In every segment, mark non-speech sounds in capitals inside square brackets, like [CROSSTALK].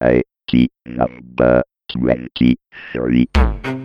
TAT number 23.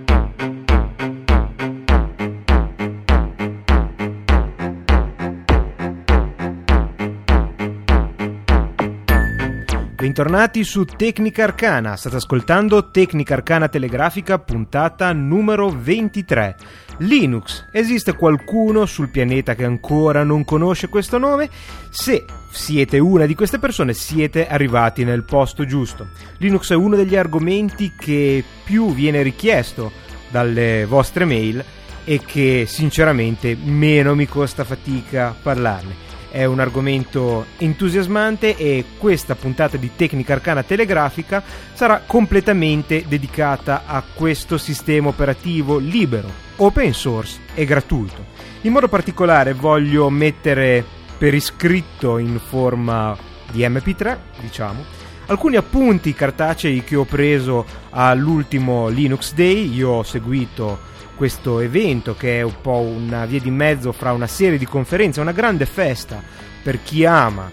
Bentornati su Tecnica Arcana, state ascoltando Tecnica Arcana Telegrafica puntata numero 23. Linux, esiste qualcuno sul pianeta che ancora non conosce questo nome? Se siete una di queste persone siete arrivati nel posto giusto. Linux è uno degli argomenti che più viene richiesto dalle vostre mail e che sinceramente meno mi costa fatica parlarne è un argomento entusiasmante e questa puntata di Tecnica Arcana Telegrafica sarà completamente dedicata a questo sistema operativo libero, open source e gratuito. In modo particolare voglio mettere per iscritto in forma di MP3, diciamo, alcuni appunti cartacei che ho preso all'ultimo Linux Day, io ho seguito questo evento che è un po' una via di mezzo fra una serie di conferenze, una grande festa per chi ama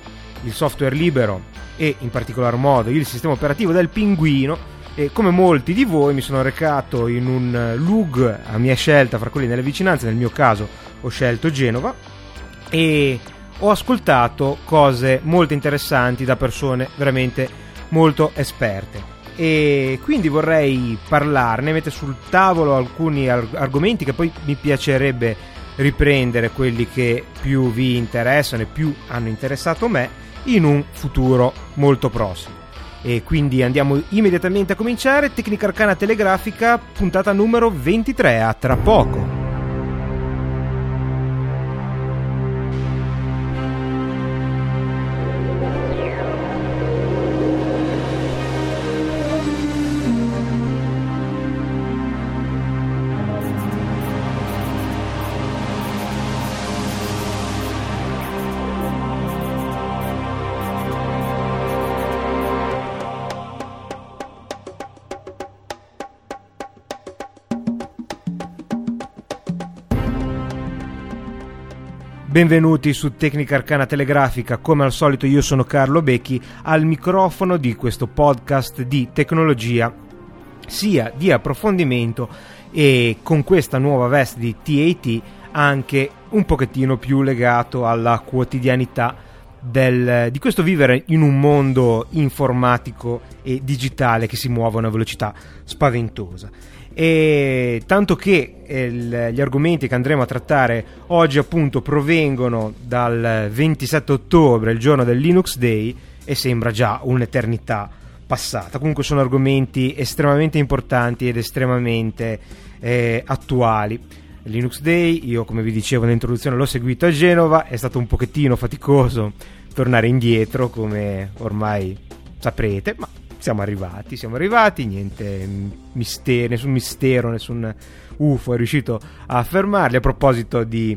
il software libero e in particolar modo il sistema operativo del pinguino. E come molti di voi mi sono recato in un LUG a mia scelta fra quelli nelle vicinanze, nel mio caso ho scelto Genova e ho ascoltato cose molto interessanti da persone veramente molto esperte e quindi vorrei parlarne, mettere sul tavolo alcuni arg- argomenti che poi mi piacerebbe riprendere, quelli che più vi interessano e più hanno interessato me, in un futuro molto prossimo. E quindi andiamo immediatamente a cominciare. Tecnica Arcana Telegrafica, puntata numero 23, a tra poco. Benvenuti su Tecnica Arcana Telegrafica, come al solito io sono Carlo Becchi al microfono di questo podcast di tecnologia sia di approfondimento e con questa nuova veste di TAT anche un pochettino più legato alla quotidianità del, di questo vivere in un mondo informatico e digitale che si muove a una velocità spaventosa e tanto che il, gli argomenti che andremo a trattare oggi appunto provengono dal 27 ottobre, il giorno del Linux Day e sembra già un'eternità passata. Comunque sono argomenti estremamente importanti ed estremamente eh, attuali. Linux Day, io come vi dicevo nell'introduzione l'ho seguito a Genova, è stato un pochettino faticoso tornare indietro come ormai saprete, ma siamo arrivati, siamo arrivati, niente mistero, nessun mistero, nessun UFO è riuscito a fermarli. A proposito di,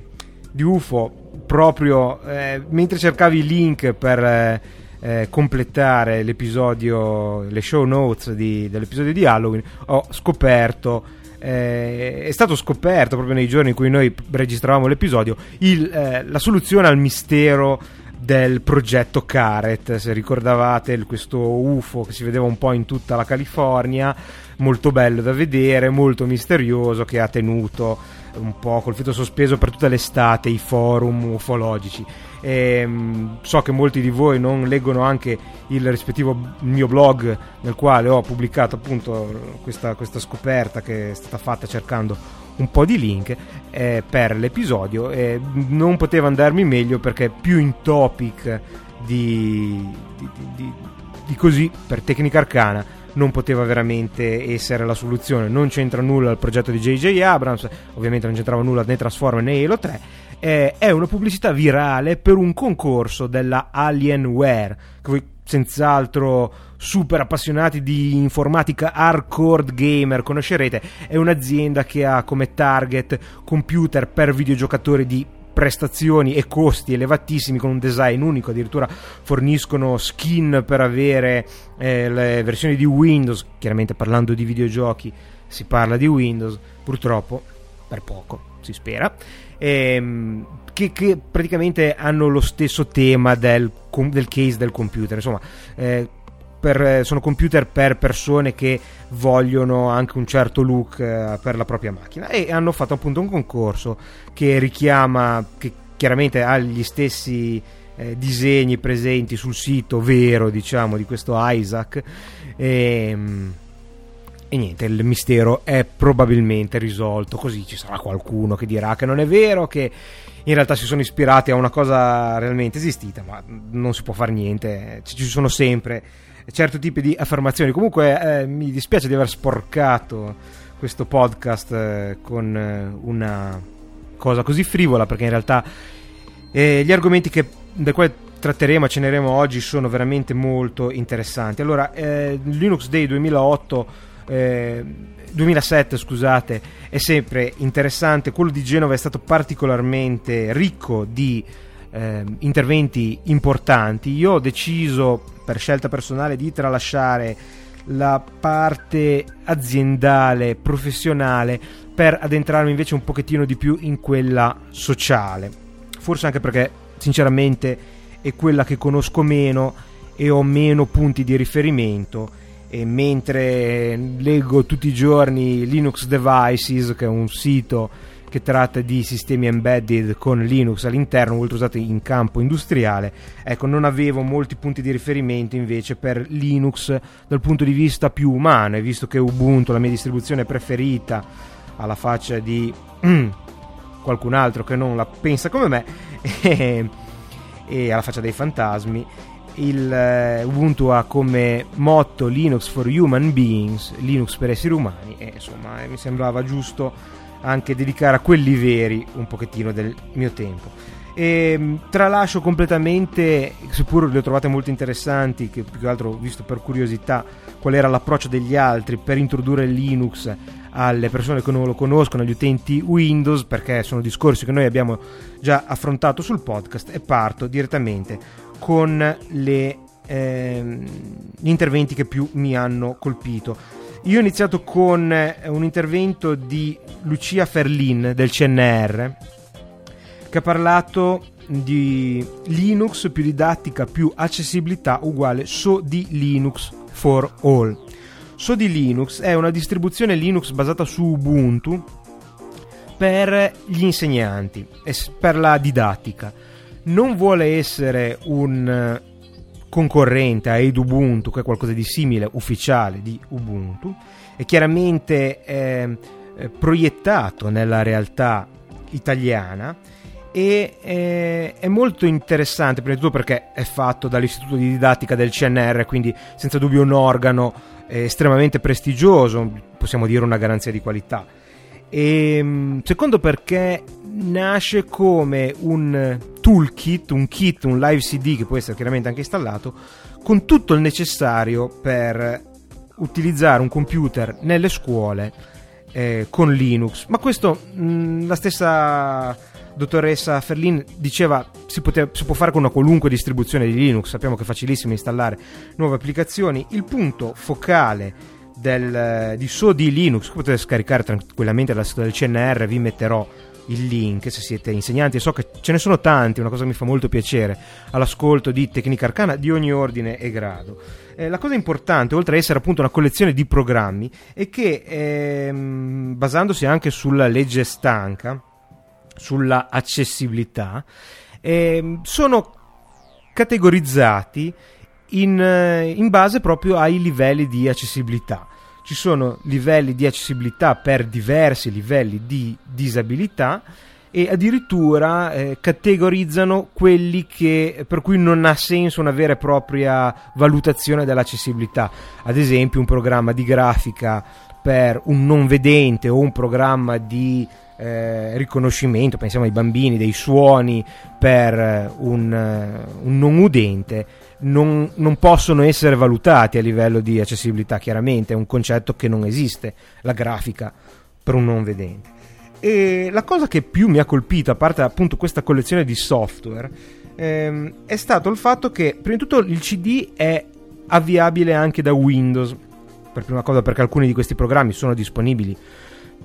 di UFO, proprio eh, mentre cercavi i link per eh, eh, completare l'episodio, le show notes di, dell'episodio di Halloween, ho scoperto. Eh, è stato scoperto proprio nei giorni in cui noi registravamo l'episodio il, eh, la soluzione al mistero del progetto Caret, se ricordavate questo UFO che si vedeva un po' in tutta la California, molto bello da vedere, molto misterioso che ha tenuto un po' col filo sospeso per tutta l'estate i forum ufologici. E, um, so che molti di voi non leggono anche il rispettivo mio blog nel quale ho pubblicato appunto questa, questa scoperta che è stata fatta cercando un po' di link eh, per l'episodio e non poteva andarmi meglio perché più in topic di, di, di, di così per tecnica arcana non poteva veramente essere la soluzione. Non c'entra nulla il progetto di JJ Abrams, ovviamente non c'entrava nulla né Transformer né Halo 3. Eh, è una pubblicità virale per un concorso della Alienware, che voi senz'altro super appassionati di informatica hardcore gamer conoscerete, è un'azienda che ha come target computer per videogiocatori di prestazioni e costi elevatissimi con un design unico, addirittura forniscono skin per avere eh, le versioni di Windows, chiaramente parlando di videogiochi si parla di Windows, purtroppo per poco si spera, ehm, che, che, praticamente hanno lo stesso tema del, del case del computer, insomma eh, per, sono computer per persone che vogliono anche un certo look eh, per la propria macchina. E hanno fatto appunto un concorso che richiama, che chiaramente ha gli stessi eh, disegni presenti sul sito vero diciamo di questo Isaac. E, ehm, e niente, il mistero è probabilmente risolto, così ci sarà qualcuno che dirà che non è vero, che in realtà si sono ispirati a una cosa realmente esistita, ma non si può fare niente, ci sono sempre certi tipi di affermazioni. Comunque eh, mi dispiace di aver sporcato questo podcast eh, con eh, una cosa così frivola, perché in realtà eh, gli argomenti che, del quale tratteremo, acceneremo oggi sono veramente molto interessanti. Allora, eh, Linux Day 2008 eh, 2007 scusate è sempre interessante. Quello di Genova è stato particolarmente ricco di eh, interventi importanti. Io ho deciso per scelta personale di tralasciare la parte aziendale professionale per addentrarmi invece un pochettino di più in quella sociale. Forse anche perché sinceramente è quella che conosco meno e ho meno punti di riferimento e mentre leggo tutti i giorni Linux Devices, che è un sito che tratta di sistemi embedded con Linux all'interno, molto usati in campo industriale, ecco, non avevo molti punti di riferimento invece per Linux dal punto di vista più umano, e visto che Ubuntu, la mia distribuzione preferita, alla faccia di [CLEARS THROAT] qualcun altro che non la pensa come me, e, [LAUGHS] e alla faccia dei fantasmi, il uh, Ubuntu ha come motto Linux for Human Beings, Linux per esseri umani e insomma mi sembrava giusto anche dedicare a quelli veri un pochettino del mio tempo. E, ehm, tralascio completamente, seppur le ho trovate molto interessanti, che più che altro ho visto per curiosità qual era l'approccio degli altri per introdurre Linux alle persone che non lo conoscono, agli utenti Windows, perché sono discorsi che noi abbiamo già affrontato sul podcast e parto direttamente con le, ehm, gli interventi che più mi hanno colpito. Io ho iniziato con eh, un intervento di Lucia Ferlin del CNR che ha parlato di Linux più didattica più accessibilità uguale So di Linux for All. So di Linux è una distribuzione Linux basata su Ubuntu per gli insegnanti e per la didattica non vuole essere un eh, concorrente a Ubuntu, che è qualcosa di simile, ufficiale di Ubuntu, è chiaramente eh, proiettato nella realtà italiana e eh, è molto interessante prima di tutto perché è fatto dall'istituto di didattica del CNR quindi senza dubbio un organo eh, estremamente prestigioso possiamo dire una garanzia di qualità e ehm, secondo perché nasce come un toolkit, un kit, un live CD che può essere chiaramente anche installato, con tutto il necessario per utilizzare un computer nelle scuole eh, con Linux. Ma questo mh, la stessa dottoressa Ferlin diceva si, poteva, si può fare con una qualunque distribuzione di Linux, sappiamo che è facilissimo installare nuove applicazioni. Il punto focale del, di SODI Linux. Che potete scaricare tranquillamente dal sito del CNR, vi metterò il link se siete insegnanti. So che ce ne sono tanti, una cosa che mi fa molto piacere all'ascolto di tecnica arcana di ogni ordine e grado. Eh, la cosa importante, oltre ad essere appunto una collezione di programmi, è che ehm, basandosi anche sulla legge stanca, sulla accessibilità, ehm, sono categorizzati in, eh, in base proprio ai livelli di accessibilità ci sono livelli di accessibilità per diversi livelli di disabilità e addirittura eh, categorizzano quelli che, per cui non ha senso una vera e propria valutazione dell'accessibilità. Ad esempio un programma di grafica per un non vedente o un programma di eh, riconoscimento, pensiamo ai bambini, dei suoni per un, un non udente non, non, possono essere valutati a livello di accessibilità, chiaramente è un concetto che non esiste, la grafica per un non vedente. E la cosa che più mi ha colpito, a parte appunto questa collezione di software, ehm, è stato il fatto che prima di tutto il CD è avviabile anche da Windows, per prima cosa perché alcuni di questi programmi sono disponibili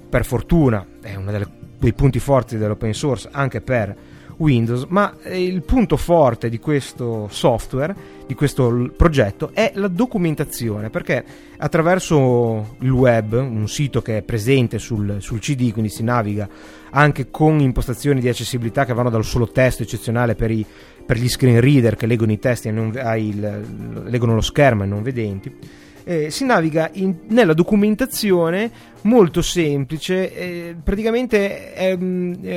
per fortuna, è uno dei punti forti dell'open source anche per Windows, ma eh, il punto forte di questo software, di questo progetto, è la documentazione, perché attraverso il web, un sito che è presente sul, sul CD, quindi si naviga anche con impostazioni di accessibilità che vanno dal solo testo eccezionale per, i, per gli screen reader che leggono i testi e non, il, leggono lo schermo e non vedenti eh, si naviga in, nella documentazione molto semplice, eh, praticamente eh,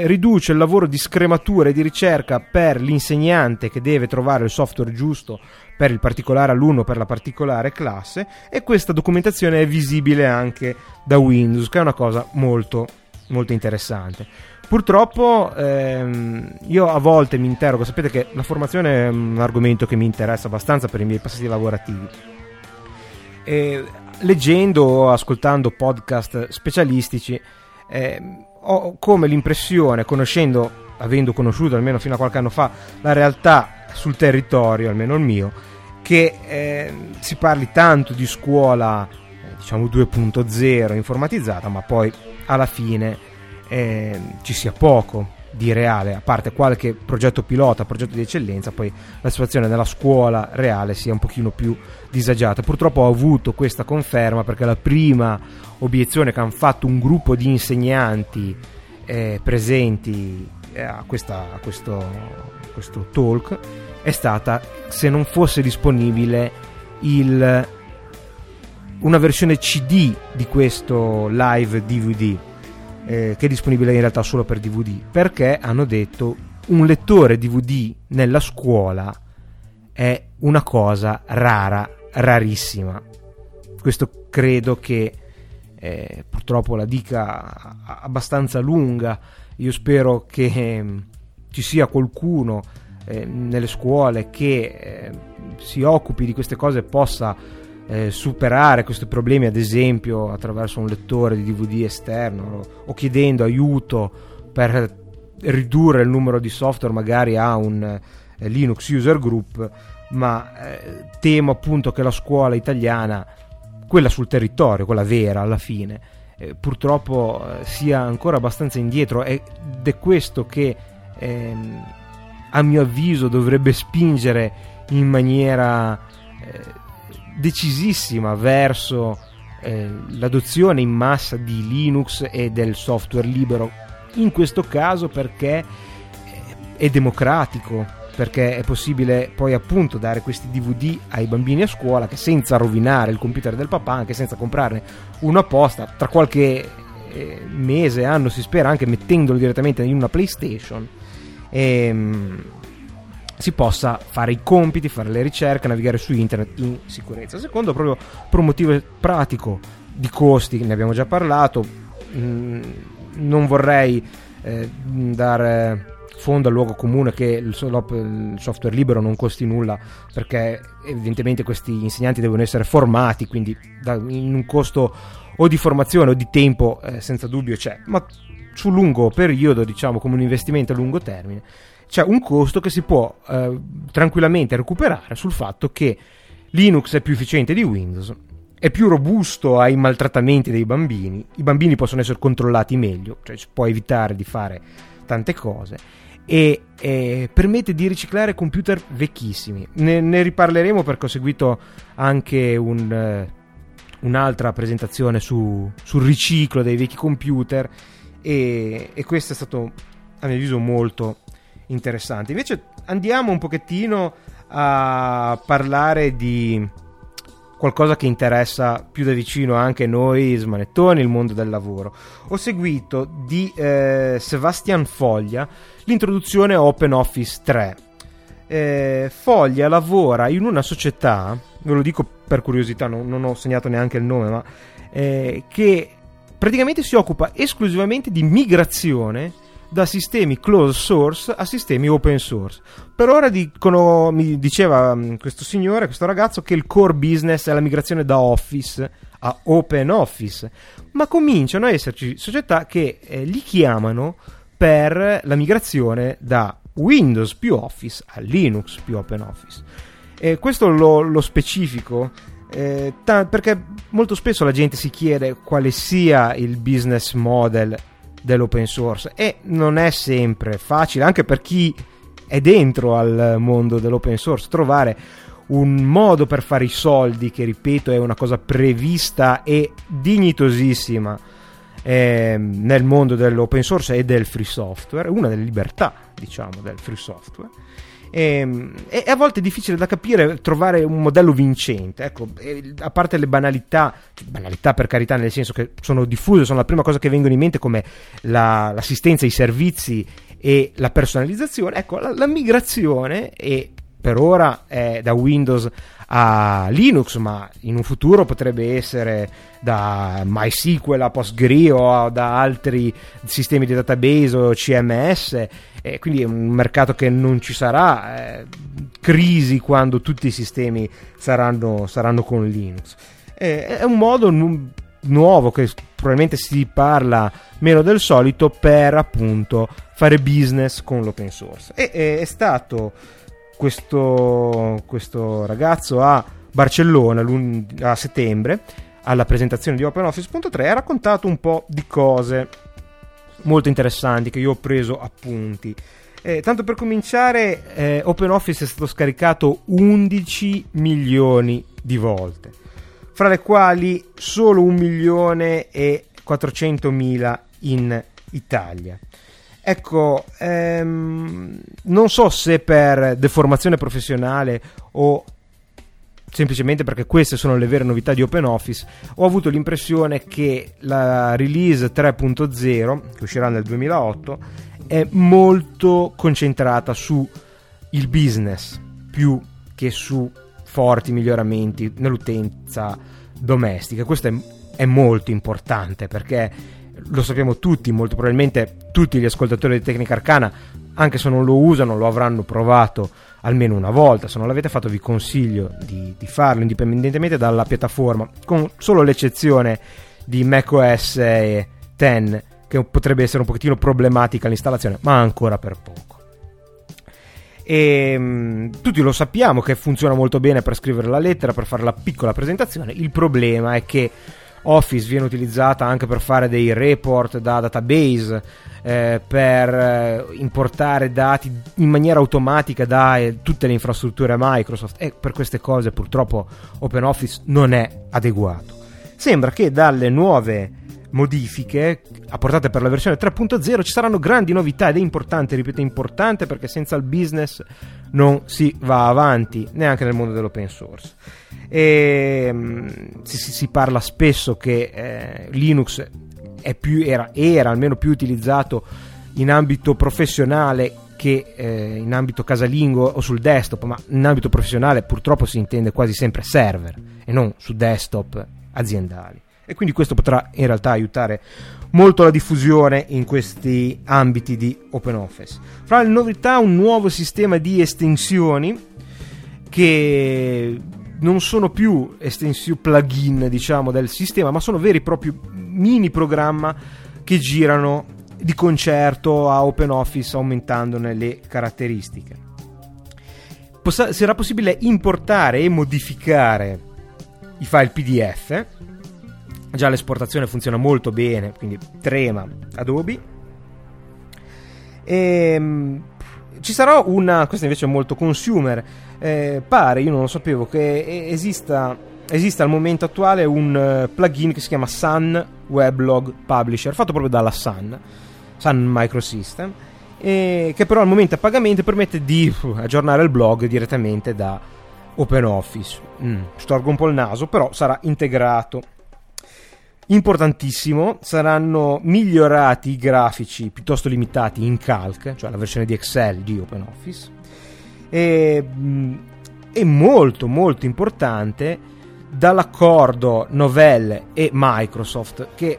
riduce il lavoro di scrematura e di ricerca per l'insegnante che deve trovare il software giusto per il particolare alunno, per la particolare classe e questa documentazione è visibile anche da Windows, che è una cosa molto, molto interessante. Purtroppo ehm, io a volte mi interrogo, sapete che la formazione è un argomento che mi interessa abbastanza per i miei passati lavorativi eh, leggendo o ascoltando podcast specialistici eh, ho come l'impressione, conoscendo, avendo conosciuto almeno fino a qualche anno fa la realtà sul territorio, almeno il mio, che eh, si parli tanto di scuola diciamo 2.0 informatizzata, ma poi alla fine eh, ci sia poco di reale, a parte qualche progetto pilota, progetto di eccellenza, poi la situazione nella scuola reale sia un pochino più disagiata. Purtroppo ho avuto questa conferma perché la prima obiezione che hanno fatto un gruppo di insegnanti eh, presenti eh, a, questa, a questo, questo talk è stata se non fosse disponibile il, una versione CD di questo live DVD eh, che è disponibile in realtà solo per DVD, perché hanno detto un lettore DVD nella scuola è una cosa rara, rarissima. Questo credo che eh, purtroppo la dica abbastanza lunga. Io spero che eh, ci sia qualcuno eh, nelle scuole che eh, si occupi di queste cose e possa eh, superare questi problemi, ad esempio attraverso un lettore di DVD esterno o chiedendo aiuto per ridurre il numero di software magari a un eh, Linux user group, ma eh, temo appunto che la scuola italiana, quella sul territorio, quella vera alla fine, eh, purtroppo eh, sia ancora abbastanza indietro. Ed è questo che ehm, a mio avviso dovrebbe spingere in maniera eh, decisissima verso eh, l'adozione in massa di Linux e del software libero, in questo caso perché eh, è democratico, perché è possibile poi appunto dare questi DVD ai bambini a scuola che senza rovinare il computer del papà, anche senza comprarne uno apposta, tra qualche eh, mese, anno si spera anche mettendolo direttamente in una PlayStation. E, ehm, si possa fare i compiti, fare le ricerche, navigare su internet in sicurezza. Secondo, proprio per un motivo pratico di costi, ne abbiamo già parlato, mm, non vorrei eh, dare fondo al luogo comune che il, software libero non costi nulla perché evidentemente questi insegnanti devono essere formati quindi in un costo o di formazione o di tempo eh, senza dubbio c'è ma su lungo periodo diciamo come un investimento a lungo termine c'è un costo che si può eh, tranquillamente recuperare sul fatto che Linux è più efficiente di Windows, è più robusto ai maltrattamenti dei bambini, i bambini possono essere controllati meglio, cioè si può evitare di fare tante cose e eh, permette di riciclare computer vecchissimi. Ne, ne, riparleremo perché ho seguito anche un, eh, un'altra presentazione su, sul riciclo dei vecchi computer e, e questo è stato a mio avviso molto interessante. Invece andiamo un pochettino a parlare di qualcosa che interessa più da vicino anche noi smanettoni, il mondo del lavoro. Ho seguito di eh, Sebastian Foglia l'introduzione Open Office 3. Eh, Foglia lavora in una società, ve lo dico per curiosità, non, non ho segnato neanche il nome, ma eh, che praticamente si occupa esclusivamente di migrazione da sistemi closed source a sistemi open source. Per ora dicono, mi diceva mm, questo signore, questo ragazzo, che il core business è la migrazione da Office a Open Office, ma cominciano a esserci società che eh, li chiamano per la migrazione da Windows più Office a Linux più Open Office. E questo lo, lo specifico eh, t- perché molto spesso la gente si chiede quale sia il business model dell'open source. E non è sempre facile anche per chi è dentro al mondo dell'open source trovare un modo per fare i soldi che ripeto è una cosa prevista e dignitosissima eh, nel mondo dell'open source e del free software una delle libertà diciamo del free software e, e, a volte è difficile da capire trovare un modello vincente. Ecco, a parte le banalità, banalità per carità, nel senso che sono diffuse, sono la prima cosa che vengono in mente come la, l'assistenza ai servizi e la personalizzazione. Ecco, la, la migrazione e per ora è da Windows a Linux, ma in un futuro potrebbe essere da MySQL a PostgreSQL o da altri sistemi di database o CMS. E quindi è un mercato che non ci sarà eh, crisi quando tutti i sistemi saranno, saranno con Linux. Eh, è un modo nu- nuovo che probabilmente si parla meno del solito per appunto fare business con l'open source. E è stato questo, questo ragazzo a Barcellona a settembre alla presentazione di OpenOffice.3 ha raccontato un po' di cose molto interessanti che io ho preso appunti. Eh, tanto per cominciare, eh, OpenOffice è stato scaricato 11 milioni di volte, fra le quali solo 1 milione e 400 mila in Italia. Ecco, ehm, non so se per deformazione professionale o semplicemente perché queste sono le vere novità di OpenOffice, ho avuto l'impressione che la release 3.0, che uscirà nel 2008, è molto concentrata su il business più che su forti miglioramenti nell'utenza domestica. Questo è, è molto importante perché lo sappiamo tutti, molto probabilmente tutti gli ascoltatori di Tecnica Arcana, anche se non lo usano, lo avranno provato almeno una volta. Se non l'avete fatto, vi consiglio di, di farlo indipendentemente dalla piattaforma, con solo l'eccezione di macOS 10, che potrebbe essere un pochettino problematica l'installazione, ma ancora per poco. E, um, tutti lo sappiamo che funziona molto bene per scrivere la lettera, per fare la piccola presentazione. Il problema è che Office viene utilizzata anche per fare dei report da database, eh, per eh, importare dati in maniera automatica da eh, tutte le infrastrutture Microsoft e per queste cose purtroppo OpenOffice non è adeguato. Sembra che dalle nuove modifiche apportate per la versione 3.0 ci saranno grandi novità ed è importante, ripeto, importante perché senza il business non si va avanti neanche nel mondo dell'open source. E, um, si, si, parla spesso che eh, Linux più, era, era, almeno più utilizzato in ambito professionale che eh, in ambito casalingo o sul desktop, ma in ambito professionale purtroppo si intende quasi sempre server e non su desktop aziendali e quindi questo potrà in realtà aiutare molto la diffusione in questi ambiti di OpenOffice. Fra le novità un nuovo sistema di estensioni che non sono più estensioni plugin diciamo del sistema ma sono veri e propri mini programma che girano di concerto a OpenOffice aumentandone le caratteristiche. Possa- sarà possibile importare e modificare i file PDF già l'esportazione funziona molto bene, quindi trema Adobe. E, ehm, ci sarà una, questa invece è molto consumer, eh, pare, io non lo sapevo, che esista, esista al momento attuale un uh, plugin che si chiama Sun Weblog Publisher, fatto proprio dalla Sun, Sun Microsystem, e che però al momento a pagamento permette di uh, aggiornare il blog direttamente da OpenOffice. Mm, storgo un po' il naso, però sarà integrato importantissimo saranno migliorati i grafici piuttosto limitati in Calc, cioè la versione di Excel di OpenOffice. E, mm, è molto molto importante dall'accordo Novell e Microsoft che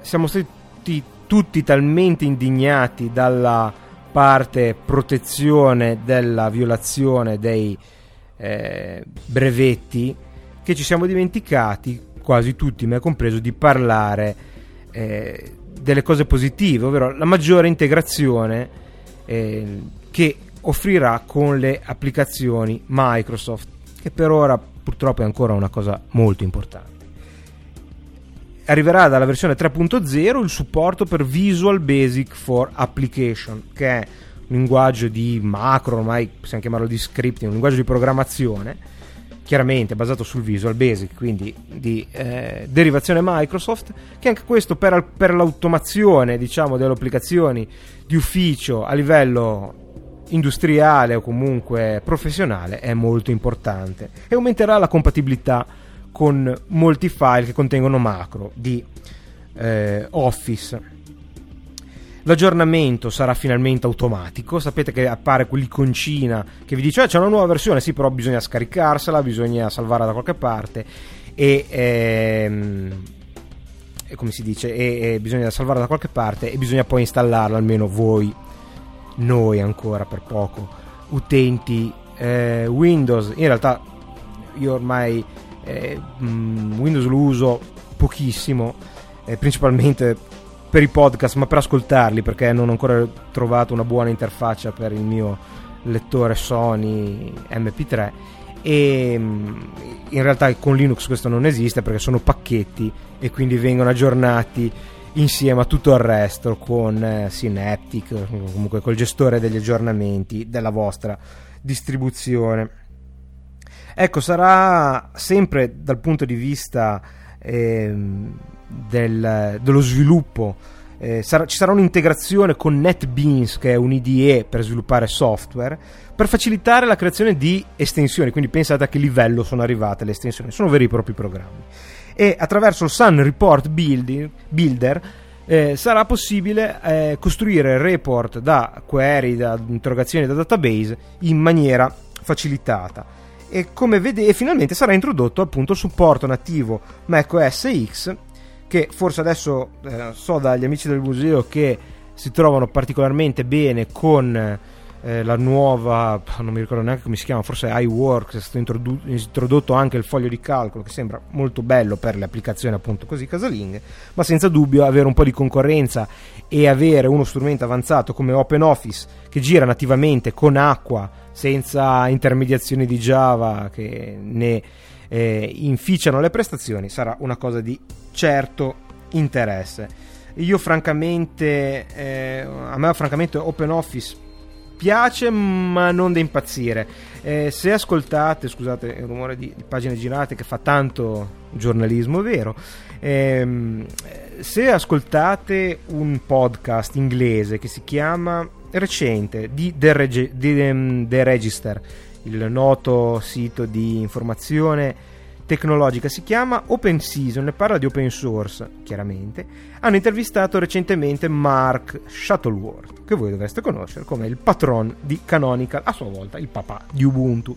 siamo stati tutti talmente indignati dalla parte protezione della violazione dei eh, brevetti che ci siamo dimenticati quasi tutti, me compreso, di parlare eh, delle cose positive, ovvero la maggiore integrazione eh, che offrirà con le applicazioni Microsoft, che per ora purtroppo è ancora una cosa molto importante. arriverà dalla versione 3.0 il supporto per Visual Basic for Application, che è un linguaggio di macro, ormai possiamo chiamarlo di scripting, un linguaggio di programmazione, chiaramente basato sul Visual Basic, quindi di eh, derivazione Microsoft, che anche questo per, per l'automazione diciamo, delle applicazioni di ufficio a livello industriale o comunque professionale è molto importante e aumenterà la compatibilità con molti file che contengono macro di eh, Office. L'aggiornamento sarà finalmente automatico. Sapete che appare quell'iconcina che vi dice: eh, c'è una nuova versione. Sì, però bisogna scaricarsela, bisogna salvarla da qualche parte. E, ehm, come si dice? E, e bisogna salvarla da qualche parte e bisogna poi installarla, almeno voi noi ancora per poco utenti eh, Windows in realtà io ormai eh, mm, Windows lo uso pochissimo eh, principalmente per i podcast ma per ascoltarli perché non ho ancora trovato una buona interfaccia per il mio lettore Sony MP3 e mm, in realtà con Linux questo non esiste perché sono pacchetti e quindi vengono aggiornati insieme a tutto il resto con eh, Synaptic, comunque col gestore degli aggiornamenti della vostra distribuzione. Ecco, sarà sempre dal punto di vista eh, del, dello sviluppo, eh, sarà, ci sarà un'integrazione con NetBeans, che è un IDE per sviluppare software, per facilitare la creazione di estensioni. Quindi pensate a che livello sono arrivate le estensioni, sono veri e propri programmi e attraverso il Sun Report Builder eh, sarà possibile eh, costruire report da query, da interrogazioni da database in maniera facilitata. E come vedete, finalmente sarà introdotto appunto il supporto nativo macOS X, che forse adesso eh, so dagli amici del museo che si trovano particolarmente bene con eh, la nuova, non mi ricordo neanche come si chiama, forse iWorks, è stato introdu- introdotto anche il foglio di calcolo che sembra molto bello per le applicazioni appunto così casalinghe, ma senza dubbio avere un po' di concorrenza e avere uno strumento avanzato come OpenOffice che gira nativamente con acqua senza intermediazioni di Java che ne eh, inficiano le prestazioni sarà una cosa di certo interesse. Io francamente, eh, a me francamente OpenOffice piace ma non da impazzire. Eh, se ascoltate, scusate il rumore di, di, pagine girate che fa tanto giornalismo vero, ehm, se ascoltate un podcast inglese che si chiama recente di The, Reg- di, um, The Register, il noto sito di informazione tecnologica, si chiama Open Season e parla di open source, chiaramente. Hanno intervistato recentemente Mark Shuttleworth, che voi dovreste conoscere come il patron di Canonical, a sua volta il papà di Ubuntu.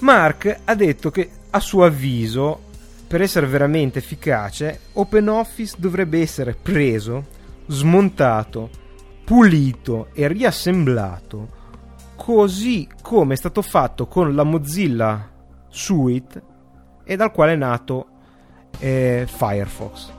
Mark ha detto che a suo avviso, per essere veramente efficace, OpenOffice dovrebbe essere preso, smontato, pulito e riassemblato così come è stato fatto con la Mozilla Suite e dal quale è nato eh, Firefox.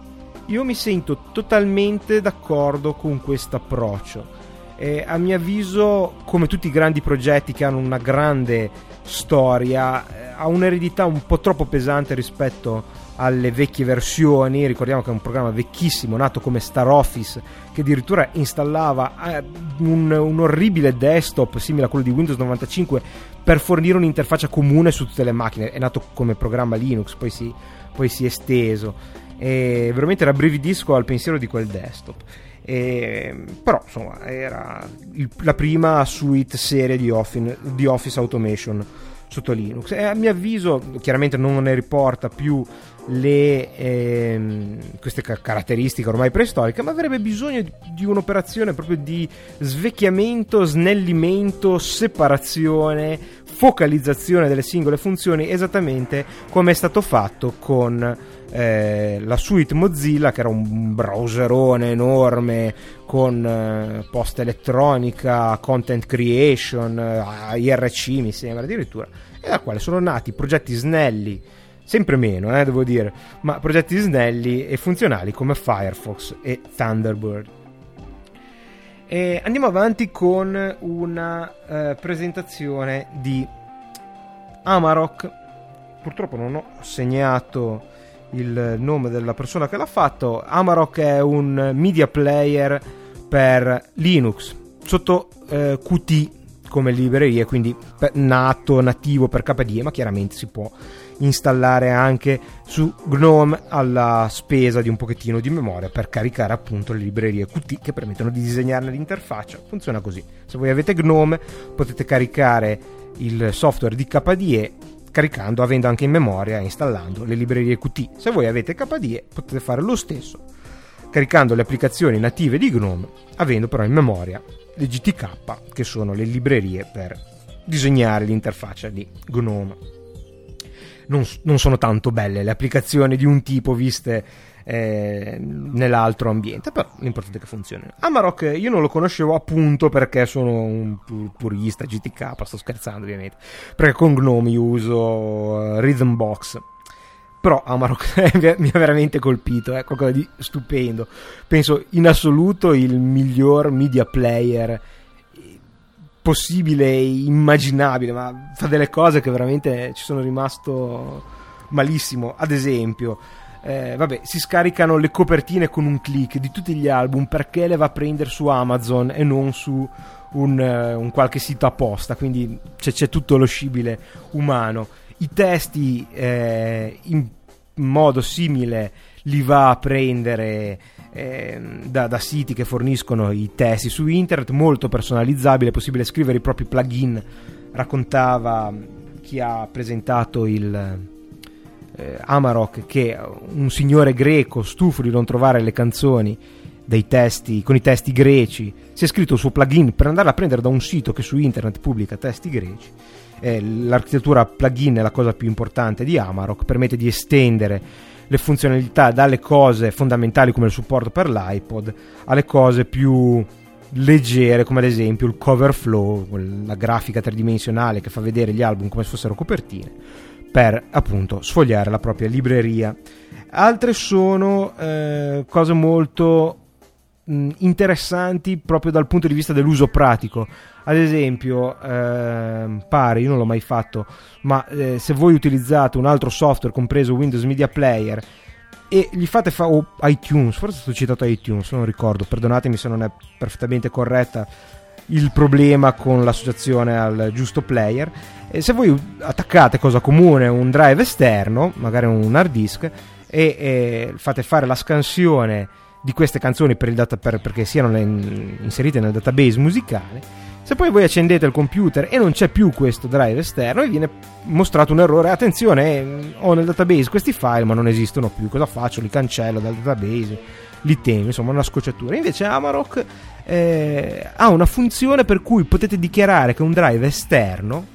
Io mi sento totalmente d'accordo con questo approccio. Eh, a mio avviso, come tutti i grandi progetti che hanno una grande storia, eh, ha un'eredità un po' troppo pesante rispetto alle vecchie versioni. Ricordiamo che è un programma vecchissimo, nato come Star Office, che addirittura installava eh, un, un, orribile desktop simile a quello di Windows 95 per fornire un'interfaccia comune su tutte le macchine. È nato come programma Linux, poi si, poi si è esteso. E veramente rabbrividisco al pensiero di quel desktop. E, però insomma era il, la prima suite serie di Office, di Office Automation sotto Linux. E a mio avviso chiaramente non ne riporta più le, ehm, queste caratteristiche ormai preistoriche, ma avrebbe bisogno di, un'operazione proprio di svecchiamento, snellimento, separazione, focalizzazione delle singole funzioni, esattamente come è stato fatto con eh, la suite Mozilla, che era un browserone enorme con eh, posta elettronica, content creation, eh, IRC mi sembra addirittura, e da quale sono nati progetti snelli sempre meno, eh, devo dire, ma progetti snelli e funzionali come Firefox e Thunderbird. E andiamo avanti con una uh, presentazione di Amarok. Purtroppo non ho segnato il nome della persona che l'ha fatto. Amarok è un media player per Linux sotto eh, Qt come librerie, quindi nato, nativo per KDE, ma chiaramente si può installare anche su GNOME alla spesa di un pochettino di memoria per caricare appunto le librerie Qt che permettono di disegnare l'interfaccia. Funziona così. Se voi avete GNOME potete caricare il software di KDE caricando, avendo anche in memoria e installando le librerie Qt. Se voi avete KDE potete fare lo stesso caricando le applicazioni native di GNOME, avendo però in memoria le GTK, che sono le librerie per disegnare l'interfaccia di GNOME non, non sono tanto belle le applicazioni di un tipo viste eh, nell'altro ambiente, però l'importante è che funzionino. Amarok io non lo conoscevo appunto perché sono un purista GTK, sto scherzando ovviamente, perché con Gnome io uso uh, Rhythmbox. Però Amarok [LAUGHS] mi ha veramente colpito, è qualcosa di stupendo. Penso in assoluto il miglior media player possibile e immaginabile, ma fa delle cose che veramente ci sono rimasto malissimo. Ad esempio, eh, vabbè, si scaricano le copertine con un click di tutti gli album perché le va a prendere su Amazon e non su un, uh, un qualche sito apposta, quindi c'è, c'è, tutto lo scibile umano. I testi eh, in modo simile li va a prendere eh, da, da, siti che forniscono i testi su internet, molto personalizzabile, è possibile scrivere i propri plugin. Raccontava chi ha presentato il eh, Amarok che un signore greco, stufo di non trovare le canzoni testi, con i testi greci, si è scritto il suo plugin per andare a prendere da un sito che su internet pubblica testi greci. Eh, l'architettura plugin è la cosa più importante di Amarok, permette di estendere le funzionalità dalle cose fondamentali come il supporto per l'iPod alle cose più leggere come ad esempio il cover flow, la grafica tridimensionale che fa vedere gli album come se fossero copertine per appunto sfogliare la propria libreria. Altre sono eh, cose molto mh, interessanti proprio dal punto di vista dell'uso pratico. Ad esempio, eh, pare, io non l'ho mai fatto, ma eh, se voi utilizzate un altro software, compreso Windows Media Player, e gli fate fa- o iTunes, forse è stato citato iTunes, non ricordo, perdonatemi se non è perfettamente corretta il problema con l'associazione al giusto player. E se voi attaccate cosa comune un drive esterno, magari un hard disk, e, e fate fare la scansione di queste canzoni per data, per, perché siano in, inserite nel database musicale. Se poi voi accendete il computer e non c'è più questo drive esterno e viene mostrato un errore, attenzione, eh, ho nel database questi file ma non esistono più, cosa faccio? Li cancello dal database, li tengo, insomma una scocciatura. Invece Amarok eh, ha una funzione per cui potete dichiarare che è un drive esterno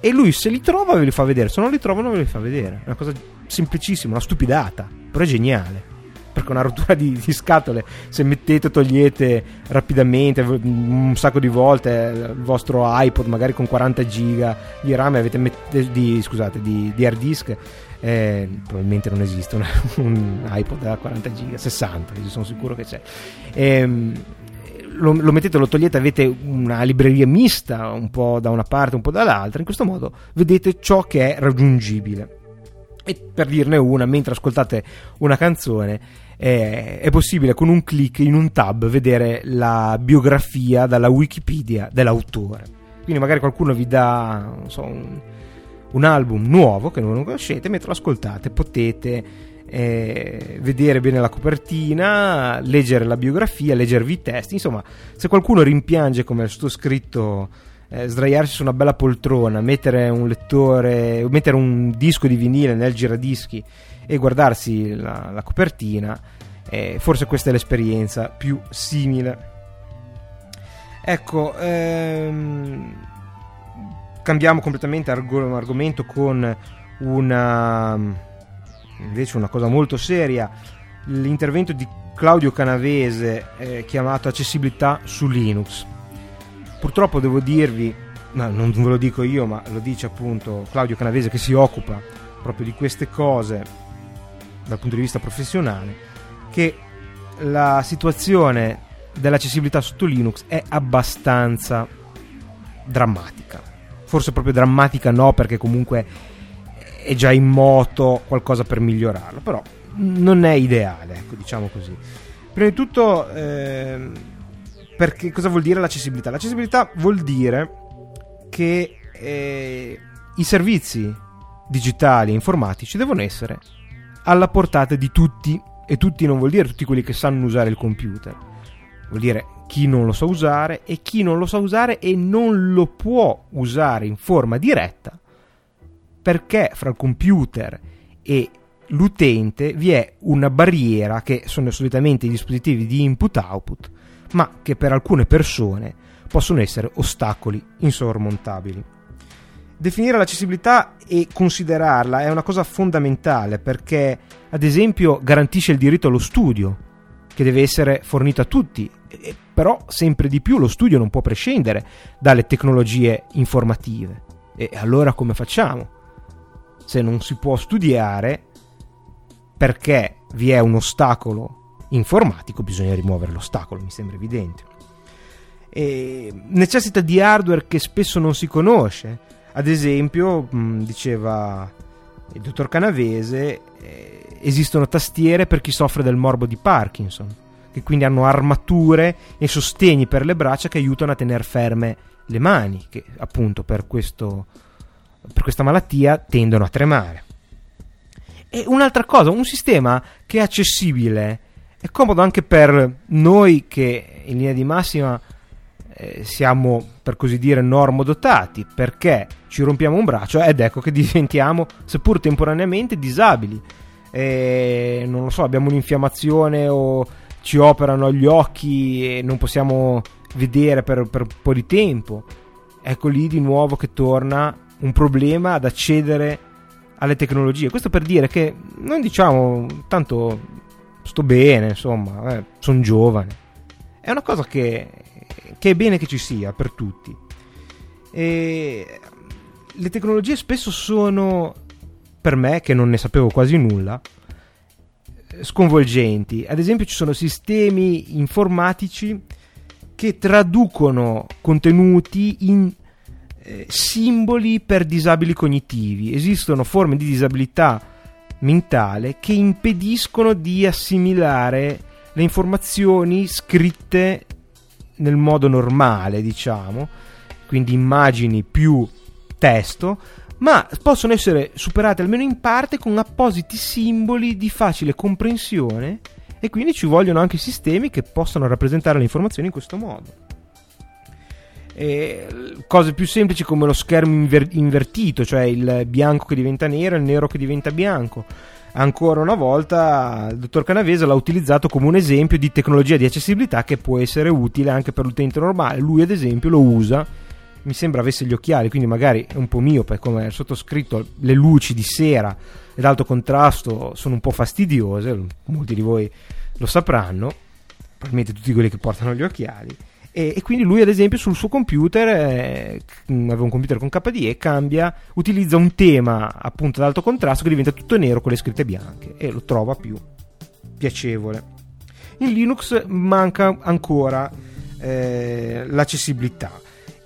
e lui se li trova ve li fa vedere, se non li trova non ve li fa vedere. È una cosa semplicissima, una stupidata, però è geniale perché una rottura di, di, scatole se mettete togliete rapidamente un sacco di volte il vostro iPod magari con 40 giga di RAM avete mette, di, scusate di, di hard disk eh, probabilmente non esiste un, [LAUGHS] un, iPod da 40 giga 60 sono sicuro che c'è ehm, lo, lo, mettete, lo togliete, avete una libreria mista, un po' da una parte, un po' dall'altra. In questo modo vedete ciò che è raggiungibile. E per dirne una, mentre ascoltate una canzone, eh, è possibile con un clic in un tab vedere la biografia dalla Wikipedia dell'autore. Quindi magari qualcuno vi dà so, un, un, album nuovo che non conoscete, mentre lo ascoltate potete eh, vedere bene la copertina, leggere la biografia, leggervi i testi. Insomma, se qualcuno rimpiange come è stato scritto eh, sdraiarsi su una bella poltrona, mettere un lettore, mettere un disco di vinile nel giradischi e guardarsi la, la copertina, eh, forse questa è l'esperienza più simile. Ecco, ehm, cambiamo completamente arg- argomento con una invece una cosa molto seria, l'intervento di Claudio Canavese eh, chiamato Accessibilità su Linux Purtroppo devo dirvi, no, non ve lo dico io, ma lo dice appunto Claudio Canavese che si occupa proprio di queste cose dal punto di vista professionale, che la situazione dell'accessibilità sotto Linux è abbastanza drammatica. Forse proprio drammatica no, perché comunque è già in moto qualcosa per migliorarlo, però non è ideale, ecco, diciamo così. Prima di tutto, eh, perché cosa vuol dire l'accessibilità? L'accessibilità vuol dire che eh, i servizi digitali e informatici devono essere alla portata di tutti e tutti non vuol dire tutti quelli che sanno usare il computer, vuol dire chi non lo sa usare e chi non lo sa usare e non lo può usare in forma diretta perché fra il computer e l'utente vi è una barriera che sono solitamente i dispositivi di input-output, ma che per alcune persone possono essere ostacoli insormontabili. Definire l'accessibilità e considerarla è una cosa fondamentale perché, ad esempio, garantisce il diritto allo studio, che deve essere fornito a tutti, però sempre di più lo studio non può prescindere dalle tecnologie informative. E allora come facciamo? Se non si può studiare, perché vi è un ostacolo informatico, bisogna rimuovere l'ostacolo, mi sembra evidente. E necessita di hardware che spesso non si conosce. Ad esempio, diceva il dottor Canavese, eh, esistono tastiere per chi soffre del morbo di Parkinson, che quindi hanno armature e sostegni per le braccia che aiutano a tenere ferme le mani, che appunto per, questo, per questa malattia tendono a tremare. E un'altra cosa, un sistema che è accessibile, è comodo anche per noi che in linea di massima eh, siamo, per così dire, normodotati, perché ci rompiamo un braccio ed ecco che [LAUGHS] diventiamo, seppur temporaneamente, disabili. E, non lo so, abbiamo un'infiammazione o ci operano gli occhi e non possiamo vedere per, per un po' di tempo. Ecco lì di nuovo che torna un problema ad accedere alle tecnologie. Questo per dire che non diciamo tanto sto bene, insomma, eh, sono giovane. È una cosa che, che, è bene che ci sia per tutti. E le tecnologie spesso sono, per me che non ne sapevo quasi nulla, sconvolgenti. Ad esempio ci sono sistemi informatici che traducono contenuti in eh, simboli per disabili cognitivi. Esistono forme di disabilità mentale che impediscono di assimilare le informazioni scritte nel modo normale, diciamo, quindi immagini più testo, ma possono essere superate almeno in parte con appositi simboli di facile comprensione e quindi ci vogliono anche sistemi che possano rappresentare le informazioni in questo modo eh, cose più semplici come lo schermo inver- invertito, cioè il bianco che diventa nero e il nero che diventa bianco. Ancora una volta il dottor Canavese l'ha utilizzato come un esempio di tecnologia di accessibilità che può essere utile anche per l'utente normale. Lui, ad esempio, lo usa. Mi sembra avesse gli occhiali, quindi magari è un po' miope, come è sottoscritto. Le luci di sera ed alto contrasto sono un po' fastidiose, molti di voi lo sapranno, probabilmente tutti quelli che portano gli occhiali e, e, quindi lui, ad esempio, sul suo computer, eh, aveva un computer con KDE, cambia, utilizza un tema appunto ad alto contrasto che diventa tutto nero con le scritte bianche e lo trova più piacevole. In Linux manca ancora eh, l'accessibilità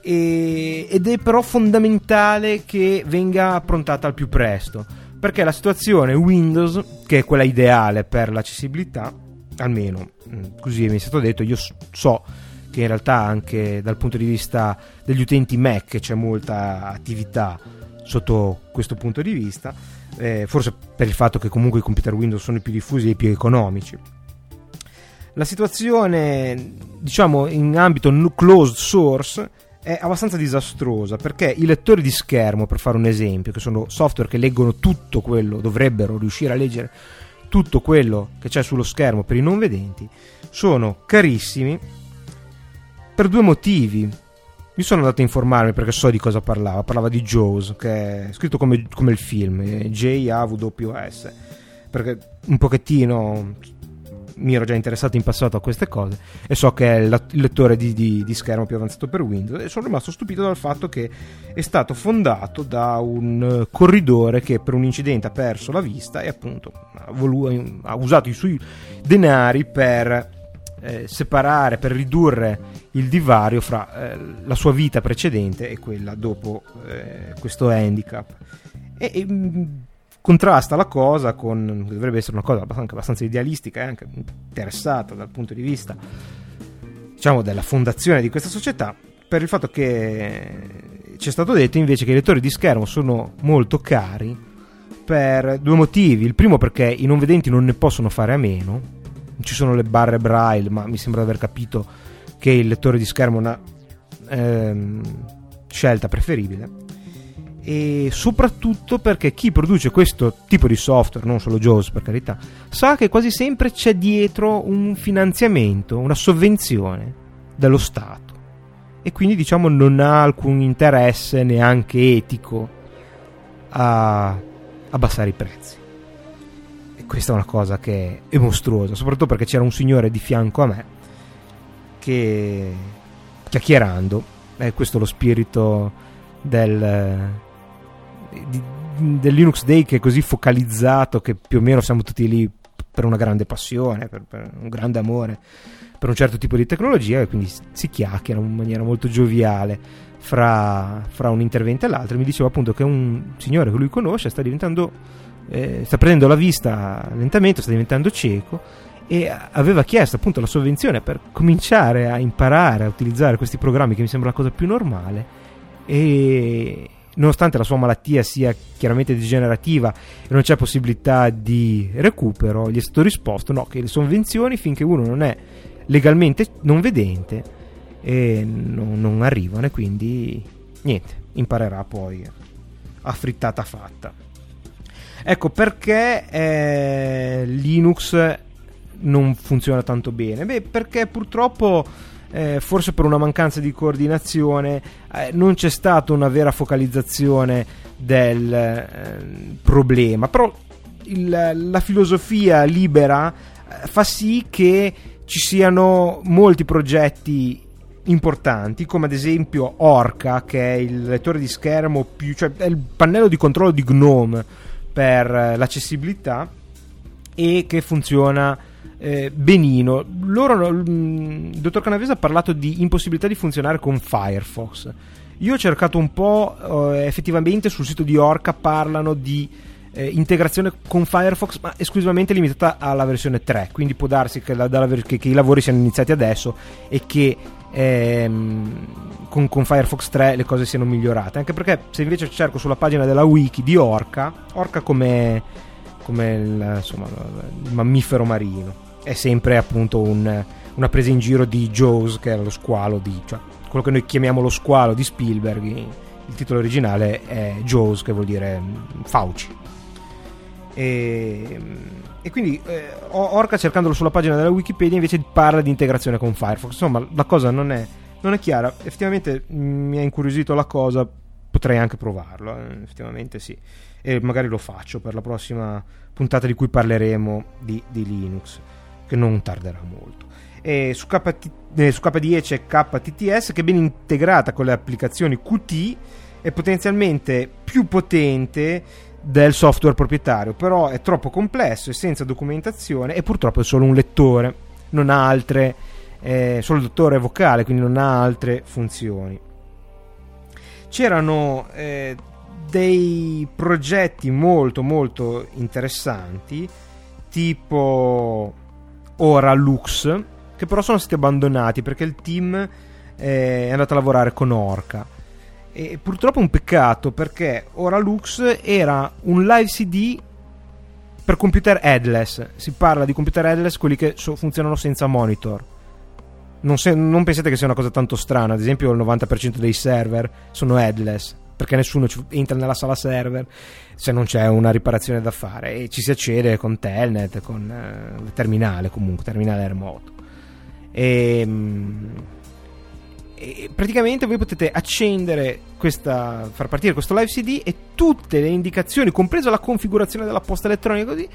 e, ed è però fondamentale che venga approntata al più presto perché la situazione Windows, che è quella ideale per l'accessibilità, almeno mm, così mi è stato detto, io so che in realtà anche dal punto di vista degli utenti Mac c'è molta attività sotto questo punto di vista, eh, forse per il fatto che comunque i computer Windows sono i più diffusi e i più economici. La situazione, diciamo, in ambito closed source è abbastanza disastrosa perché i lettori di schermo, per fare un esempio, che sono software che leggono tutto quello, dovrebbero riuscire a leggere tutto quello che c'è sullo schermo per i non vedenti, sono carissimi per due motivi. Mi sono andato a informarmi perché so di cosa parlava. Parlava di Jaws, che è scritto come, come il film, J-A-W-S. Perché un pochettino mi ero già interessato in passato a queste cose e so che è il lettore di, di, di, schermo più avanzato per Windows e sono rimasto stupito dal fatto che è stato fondato da un corridore che per un incidente ha perso la vista e appunto ha, volu- ha usato i suoi denari per eh, separare, per ridurre il divario fra eh, la sua vita precedente e quella dopo eh, questo handicap. E, e, mm, contrasta la cosa con dovrebbe essere una cosa anche abbastanza idealistica e anche interessata dal punto di vista diciamo della fondazione di questa società per il fatto che ci è stato detto invece che i lettori di schermo sono molto cari per due motivi il primo perché i non vedenti non ne possono fare a meno ci sono le barre braille ma mi sembra di aver capito che il lettore di schermo è una ehm, scelta preferibile e soprattutto perché chi produce questo tipo di software, non solo JAWS per carità, sa che quasi sempre c'è dietro un finanziamento, una sovvenzione dello Stato e quindi diciamo non ha alcun interesse neanche etico a abbassare i prezzi. E questa è una cosa che è mostruosa, soprattutto perché c'era un signore di fianco a me che chiacchierando, è questo lo spirito del del Linux Day che è così focalizzato che più o meno siamo tutti lì per una grande passione, per, per un grande amore per un certo tipo di tecnologia e quindi si chiacchiera in maniera molto gioviale fra, fra un intervento e l'altro. Mi diceva appunto che un signore che lui conosce sta diventando, eh, sta prendendo la vista lentamente, sta diventando cieco e aveva chiesto appunto la sovvenzione per cominciare a imparare a utilizzare questi programmi che mi sembra la cosa più normale e, nonostante la sua malattia sia chiaramente degenerativa e non c'è possibilità di recupero, gli è stato risposto no, che le sovvenzioni finché uno non è legalmente non vedente non, non arrivano e quindi niente, imparerà poi a frittata fatta. Ecco perché eh, Linux non funziona tanto bene. Beh, perché purtroppo eh, forse per una mancanza di coordinazione eh, non c'è stata una vera focalizzazione del eh, problema, però il, la filosofia libera eh, fa sì che ci siano molti progetti importanti come ad esempio Orca che è il lettore di schermo più cioè è il pannello di controllo di GNOME per eh, l'accessibilità e che funziona eh, benino. Loro, mm, il dottor Canavese ha parlato di impossibilità di funzionare con Firefox. Io ho cercato un po', eh, effettivamente sul sito di Orca parlano di eh, integrazione con Firefox, ma esclusivamente limitata alla versione 3. Quindi può darsi che, la, dalla, che, che i lavori siano iniziati adesso e che ehm, con, con, Firefox 3 le cose siano migliorate. Anche perché se invece cerco sulla pagina della wiki di Orca, Orca come, come il, insomma, il mammifero marino è sempre appunto un, una presa in giro di Jaws, che era lo squalo di, cioè, quello che noi chiamiamo lo squalo di Spielberg. Il titolo originale è Jaws, che vuol dire mm, Fauci. E, e quindi eh, Orca, cercandolo sulla pagina della Wikipedia, invece parla di integrazione con Firefox. Insomma, la cosa non è, non è chiara. Effettivamente mm, mi ha incuriosito la cosa, potrei anche provarlo. Eh, effettivamente sì. E magari lo faccio per la prossima puntata di cui parleremo di, di Linux che non tarderà molto. E su, KT, eh, su KDE c'è KTTS che è ben integrata con le applicazioni Qt e potenzialmente più potente del software proprietario, però è troppo complesso e senza documentazione e purtroppo è solo un lettore, non ha altre, eh, solo il lettore vocale, quindi non ha altre funzioni. C'erano eh, dei progetti molto molto interessanti, tipo ora Lux, che però sono stati abbandonati perché il team eh, è andato a lavorare con Orca. E purtroppo è un peccato perché ora Lux era un live CD per computer headless. Si parla di computer headless, quelli che so- funzionano senza monitor. Non, se- non, pensate che sia una cosa tanto strana. Ad esempio, il 90% dei server sono headless perché nessuno entra nella sala server se non c'è una riparazione da fare. E ci si accede con telnet con eh, terminale comunque terminale remoto. E, ehm, e, praticamente voi potete accendere questa far partire questo live cd e tutte le indicazioni compresa la configurazione della posta elettronica così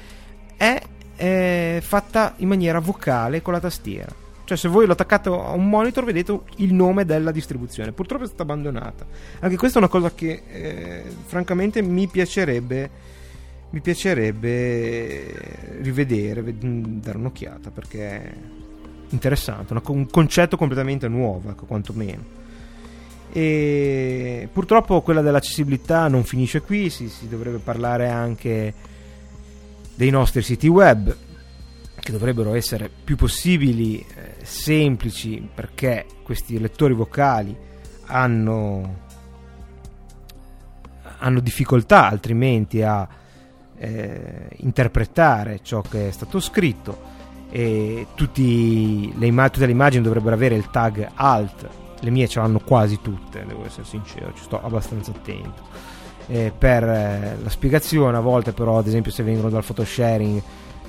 è, è fatta in maniera vocale con la tastiera cioè, se voi lo attaccate a un monitor, vedete il nome della distribuzione. Purtroppo è stata abbandonata. Anche questa è una cosa che, eh, francamente, mi piacerebbe. Mi piacerebbe rivedere, dare un'occhiata perché è interessante, un concetto completamente nuovo, ecco, quantomeno. E purtroppo quella dell'accessibilità non finisce qui, si, si dovrebbe parlare anche dei nostri siti web che dovrebbero essere più possibili eh, semplici perché questi lettori vocali hanno, hanno difficoltà altrimenti a eh, interpretare ciò che è stato scritto e tutti le immag- tutte le immagini dovrebbero avere il tag alt. Le mie ce l'hanno quasi tutte devo essere sincero ci sto abbastanza attento. Eh, per eh, la spiegazione a volte però ad esempio se vengono dal photosharing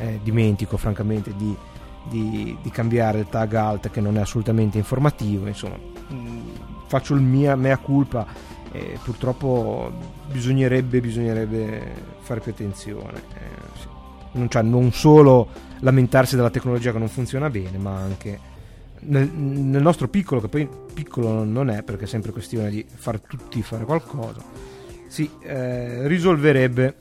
eh, dimentico francamente di, di, di, cambiare il tag alt che non è assolutamente informativo insomma mh, mm, faccio il mia mea culpa e purtroppo bisognerebbe, bisognerebbe fare più attenzione eh, sì. non, cioè, non solo lamentarsi della tecnologia che non funziona bene ma anche nel, nel, nostro piccolo che poi piccolo non è perché è sempre questione di far tutti fare qualcosa si eh, risolverebbe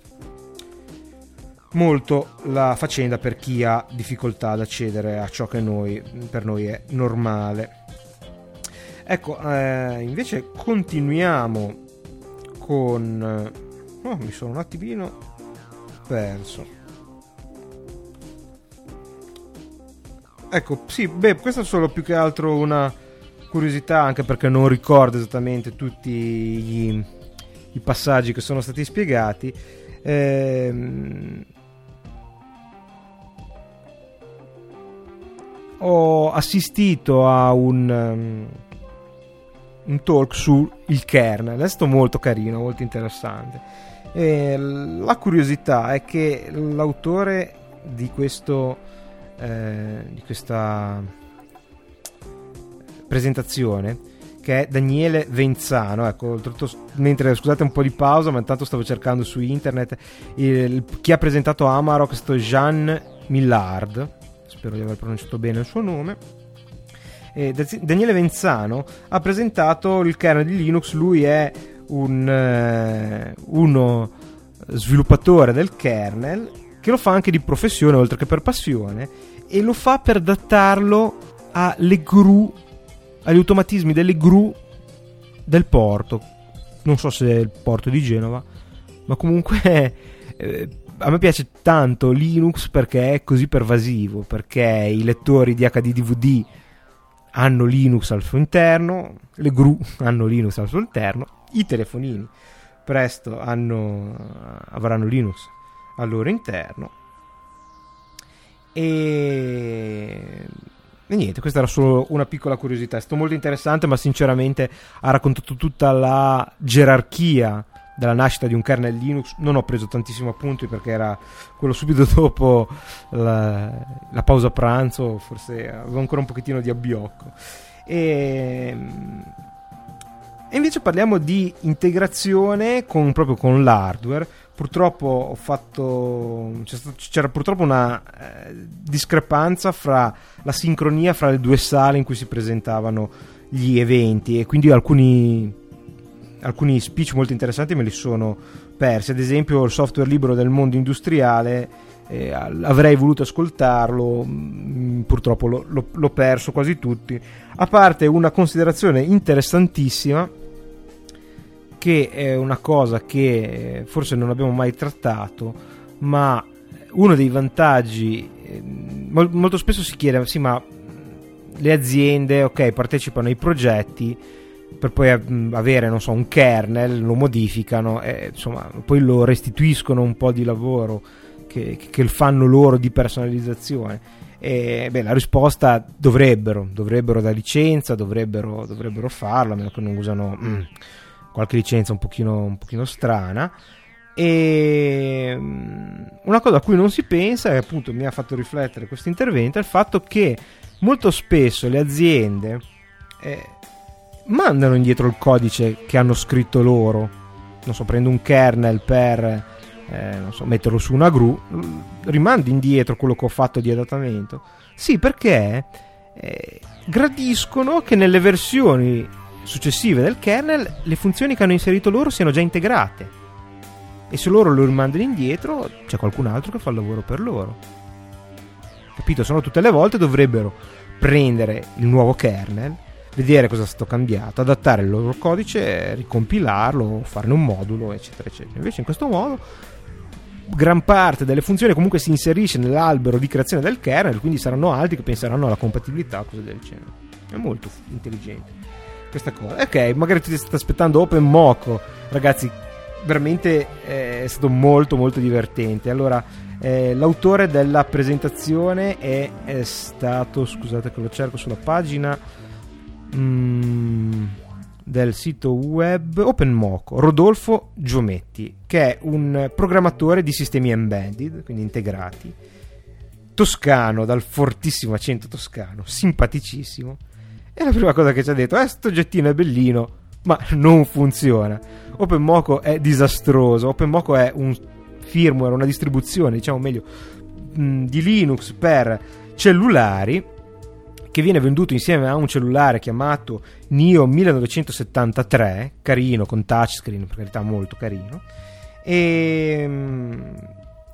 molto la faccenda per chi ha difficoltà ad accedere a ciò che noi, per noi è normale. Ecco, eh, invece continuiamo con... Oh, mi sono un attimino perso. Ecco, sì, beh, questa è solo più che altro una curiosità, anche perché non ricordo esattamente tutti i passaggi che sono stati spiegati. Ehm, ho assistito a un, um, un talk sul kernel, è stato molto carino, molto interessante. E la curiosità è che l'autore di, questo, eh, di questa presentazione che è Daniele Venzano. Ecco, mentre scusate un po' di pausa, ma intanto stavo cercando su internet il, chi ha presentato Amarok stato Jean Millard spero di aver pronunciato bene il suo nome. E Daniele Venzano ha presentato il kernel di Linux, lui è un, eh, uno sviluppatore del kernel che lo fa anche di professione oltre che per passione e lo fa per adattarlo alle gru, agli automatismi delle gru del porto. Non so se è il porto di Genova, ma comunque [LAUGHS] eh, a me piace tanto Linux perché è così pervasivo, perché i lettori di HD DVD hanno Linux al suo interno, le GRU [LAUGHS] hanno Linux al suo interno, i telefonini presto hanno, avranno Linux al loro interno. E... e niente, questa era solo una piccola curiosità. È stato molto interessante, ma sinceramente ha raccontato tutta la gerarchia della nascita di un kernel Linux non ho preso tantissimo appunti perché era quello subito [LAUGHS] dopo la, la pausa pranzo forse avevo ancora un pochettino di abbiocco. E, e invece parliamo di integrazione con, proprio con l'hardware. Purtroppo ho fatto c'era purtroppo una eh, discrepanza fra la sincronia fra le due sale in cui si presentavano gli eventi e quindi alcuni alcuni speech molto interessanti me li sono persi. Ad esempio, il software libero del mondo industriale. Eh, avrei voluto ascoltarlo, mh, mm, purtroppo lo, lo, l'ho perso quasi tutti. A parte una considerazione interessantissima, che è una cosa che forse non abbiamo mai trattato, ma uno dei vantaggi, eh, molto spesso si chiede, sì, ma le aziende, ok, partecipano ai progetti per poi avere so, un kernel, lo modificano e insomma, poi lo restituiscono un po' di lavoro che, che fanno loro di personalizzazione. E, beh, la risposta dovrebbero, dovrebbero da licenza, dovrebbero, dovrebbero farlo, a meno che non usano mm, qualche licenza un pochino, un pochino strana. E una cosa a cui non si pensa, e appunto mi ha fatto riflettere questo intervento, è il fatto che molto spesso le aziende eh, mandano indietro il codice che hanno scritto loro. Non so, prendo un kernel per eh, so, metterlo su una gru, rimando indietro quello che ho fatto di adattamento. Sì, perché eh, gradiscono che nelle versioni successive del kernel le funzioni che hanno inserito loro siano già integrate. E se loro lo rimandano indietro, c'è qualcun altro che fa il lavoro per loro. Capito? Se no tutte le volte dovrebbero prendere il nuovo kernel vedere cosa è stato cambiato, adattare il loro codice, ricompilarlo, farne un modulo, eccetera, eccetera. Invece in questo modo gran parte delle funzioni comunque si inserisce nell'albero di creazione del kernel, quindi saranno altri che penseranno alla compatibilità, cose del genere. È molto intelligente questa cosa. Ok, magari ti stai aspettando Open Moco, ragazzi, veramente eh, è stato molto molto divertente. Allora, eh, l'autore della presentazione è, è, stato, scusate che lo cerco sulla pagina mm, del sito web OpenMoco, Rodolfo Giometti, che è un programmatore di sistemi embedded, quindi integrati, toscano, dal fortissimo accento toscano, simpaticissimo. E la prima cosa che ci ha detto è: Sto oggettino è bellino, ma non funziona. OpenMoco è disastroso. OpenMoco è un firmware, una distribuzione, diciamo meglio, mh, di Linux per cellulari che viene venduto insieme a un cellulare chiamato NIO 1973, carino, con touchscreen, per carità molto carino, e,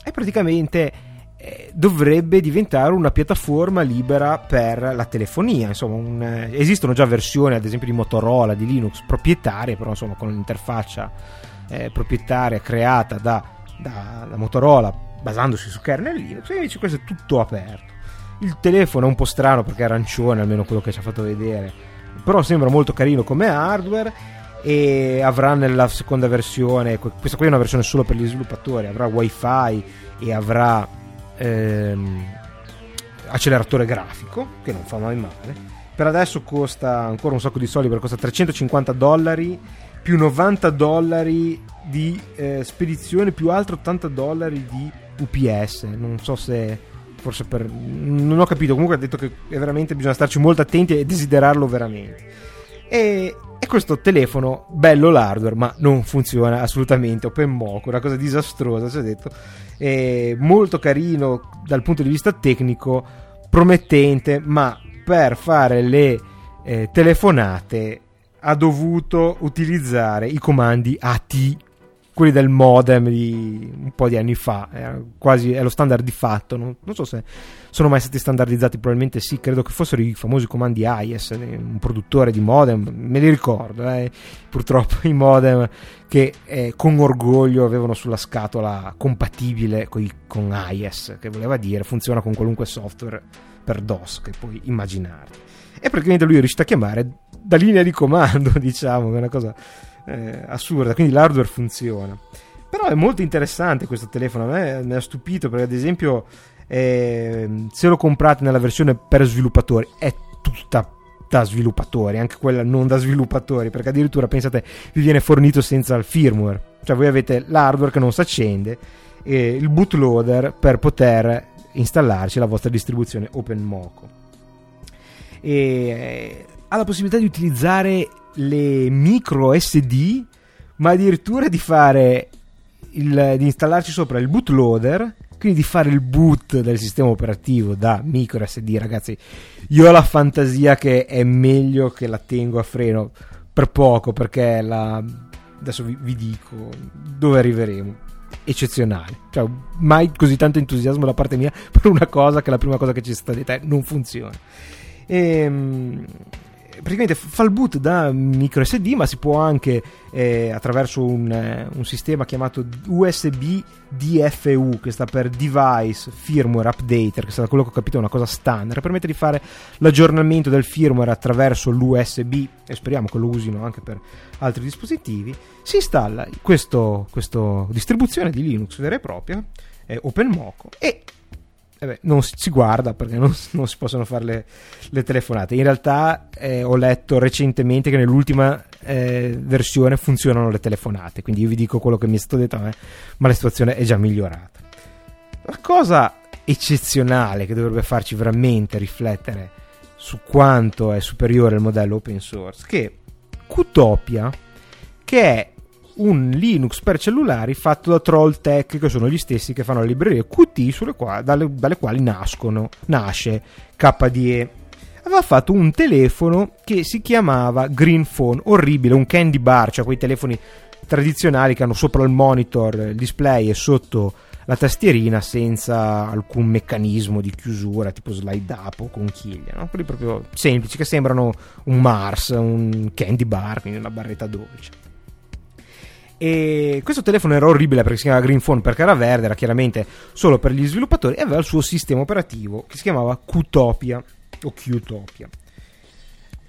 e praticamente eh, dovrebbe diventare una piattaforma libera per la telefonia. Insomma, un, eh, esistono già versioni, ad esempio, di Motorola, di Linux proprietarie, però insomma, con l'interfaccia eh, proprietaria creata da, da, da, Motorola basandosi su kernel Linux. E invece questo è tutto aperto. Il telefono è un po' strano perché è arancione, almeno quello che ci ha fatto vedere, però sembra molto carino come hardware e avrà nella seconda versione, questa qui è una versione solo per gli sviluppatori, avrà wifi e avrà ehm, acceleratore grafico, che non fa mai male. Per adesso costa ancora un sacco di soldi, perché costa 350 dollari più 90 dollari di eh, spedizione più altri 80 dollari di UPS. Non so se forse per non ho capito. Comunque ha detto che veramente bisogna starci molto attenti e desiderarlo veramente. E, e questo telefono, bello l'hardware, ma non funziona assolutamente. Open Moco, una cosa disastrosa. Si è detto molto carino dal punto di vista tecnico, promettente, ma per fare le eh, telefonate ha dovuto utilizzare i comandi AT quelli del modem di un po' di anni fa, è quasi è lo standard di fatto. Non, non, so se sono mai stati standardizzati, probabilmente sì. Credo che fossero i famosi comandi AIS, eh, un produttore di modem, me li ricordo. Eh. Purtroppo i modem che eh, con orgoglio avevano sulla scatola compatibile coi, con AIS, che voleva dire funziona con qualunque software per DOS che puoi immaginare. E praticamente lui è riuscito a chiamare da linea di comando, [LAUGHS] diciamo, che è una cosa eh, assurda, quindi l'hardware funziona. Però è molto interessante questo telefono, a me mi ha stupito perché ad esempio eh, se lo comprate nella versione per sviluppatori è tutta da sviluppatori, anche quella non da sviluppatori, perché addirittura pensate vi viene fornito senza il firmware, cioè voi avete l'hardware che non si accende e il bootloader per poter installarci la vostra distribuzione OpenMoco. E eh, ha la possibilità di utilizzare le micro SD, ma addirittura di fare il, di installarci sopra il bootloader, quindi di fare il boot del sistema operativo da micro SD, ragazzi. Io ho la fantasia che è meglio che la tengo a freno per poco, perché la, adesso vi, vi dico dove arriveremo eccezionale. Cioè, mai così tanto entusiasmo da parte mia [LAUGHS] per una cosa che la prima cosa che ci è stata detta è non funziona. Ehm, praticamente fa il boot da micro SD, ma si può anche eh, attraverso un, eh, un, sistema chiamato USB DFU, che sta per Device Firmware Updater, che da quello che ho capito è una cosa standard, permette di fare l'aggiornamento del firmware attraverso l'USB e speriamo che lo usino anche per altri dispositivi. Si installa questa distribuzione di Linux vera e propria, eh, OpenMoco, e eh beh, non si guarda perché non, [LAUGHS] non si possono fare le, le telefonate. In realtà eh, ho letto recentemente che nell'ultima eh, versione funzionano le telefonate, quindi io vi dico quello che mi è stato detto a me, ma la situazione è già migliorata. La cosa eccezionale che dovrebbe farci veramente riflettere su quanto è superiore il modello open source, che Qtopia, che è un Linux per cellulari fatto da Trolltech, che sono gli stessi che fanno le librerie Qt quali, dalle, dalle, quali nascono, nasce KDE. Aveva fatto un telefono che si chiamava Green Phone, orribile, un candy bar, cioè quei telefoni tradizionali che hanno sopra il monitor il display e sotto la tastierina senza alcun meccanismo di chiusura tipo slide up o conchiglia, no? quelli proprio semplici che sembrano un Mars, un candy bar, quindi una barretta dolce. E questo telefono era orribile perché si chiamava Green Phone perché era verde, era chiaramente solo per gli sviluppatori e aveva il suo sistema operativo che si chiamava Qtopia o Qtopia.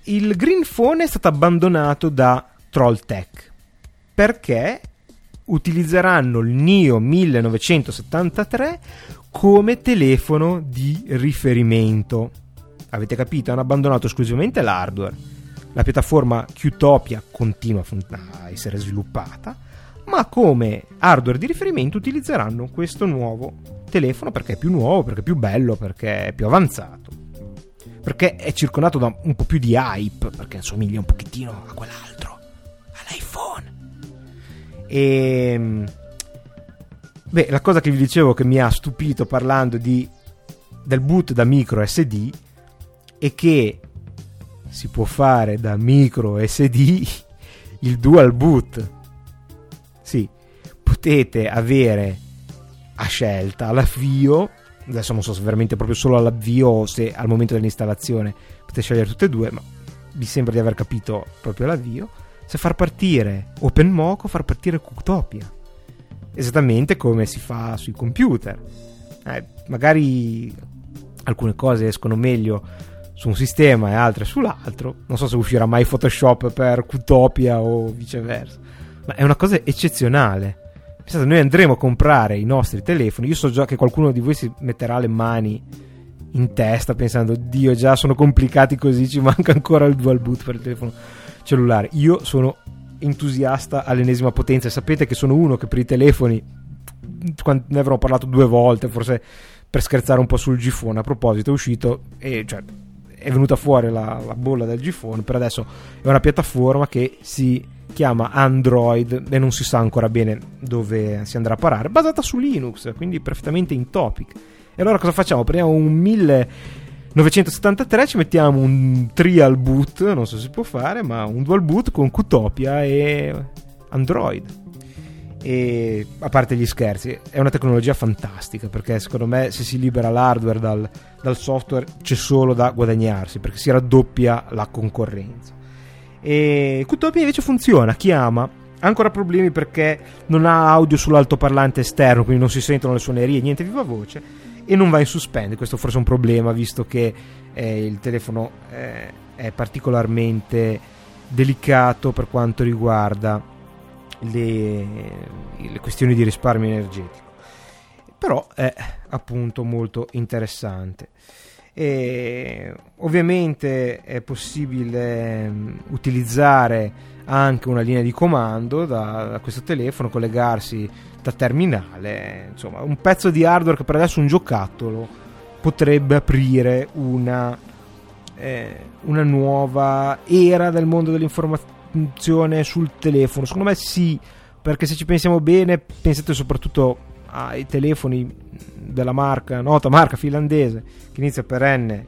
Il Green Phone è stato abbandonato da Trolltech perché utilizzeranno il NIO 1973 come telefono di riferimento. Avete capito? Hanno abbandonato esclusivamente l'hardware. La piattaforma Qtopia continua a essere sviluppata, ma come hardware di riferimento utilizzeranno questo nuovo telefono perché è più nuovo, perché è più bello, perché è più avanzato. Perché è circondato da un po' più di hype, perché assomiglia un pochettino a quell'altro, all'iPhone. E ehm, beh, la cosa che vi dicevo che mi ha stupito parlando di, del boot da micro SD è che si può fare da micro SD il dual boot. Sì, potete avere a scelta l'avvio, adesso non so se veramente proprio solo all'avvio o se al momento dell'installazione potete scegliere tutte e due, ma mi sembra di aver capito proprio l'avvio se far partire OpenMock o far partire Cooktopia. Esattamente come si fa sui computer. Eh, magari alcune cose escono meglio su un sistema e altre sull'altro. Non so se uscirà mai Photoshop per Qtopia o viceversa. Ma è una cosa eccezionale. Pensate, noi andremo a comprare i nostri telefoni. Io so già che qualcuno di voi si metterà le mani in testa pensando, Dio, già sono complicati così, ci manca ancora il dual boot per il telefono cellulare. Io sono entusiasta all'ennesima potenza sapete che sono uno che per i telefoni ne avrò parlato due volte, forse per scherzare un po' sul Gphone. A proposito, è uscito e cioè, è venuta fuori la, la bolla del Gphone. Per adesso è una piattaforma che si chiama Android e non si sa ancora bene dove si andrà a parare, basata su Linux, quindi perfettamente in topic. E allora cosa facciamo? Prendiamo un 1000 973 ci mettiamo un trial boot, non so se si può fare, ma un dual boot con Qtopia e Android. E a parte gli scherzi, è una tecnologia fantastica perché secondo me se si libera l'hardware dal, dal software c'è solo da guadagnarsi perché si raddoppia la concorrenza. E Qtopia invece funziona, chiama, ha ancora problemi perché non ha audio sull'altoparlante esterno, quindi non si sentono le suonerie, niente viva voce e non va in suspende. Questo forse è un problema visto che eh, il telefono eh, è particolarmente delicato per quanto riguarda le, le questioni di risparmio energetico. Però è appunto molto interessante. E ovviamente è possibile um, utilizzare anche una linea di comando da, da questo telefono, collegarsi da terminale, insomma un pezzo di hardware che per adesso un giocattolo potrebbe aprire una, eh, una nuova era del mondo dell'informazione sul telefono. Secondo me sì, perché se ci pensiamo bene, pensate soprattutto ai telefoni della marca, nota marca finlandese, che inizia per N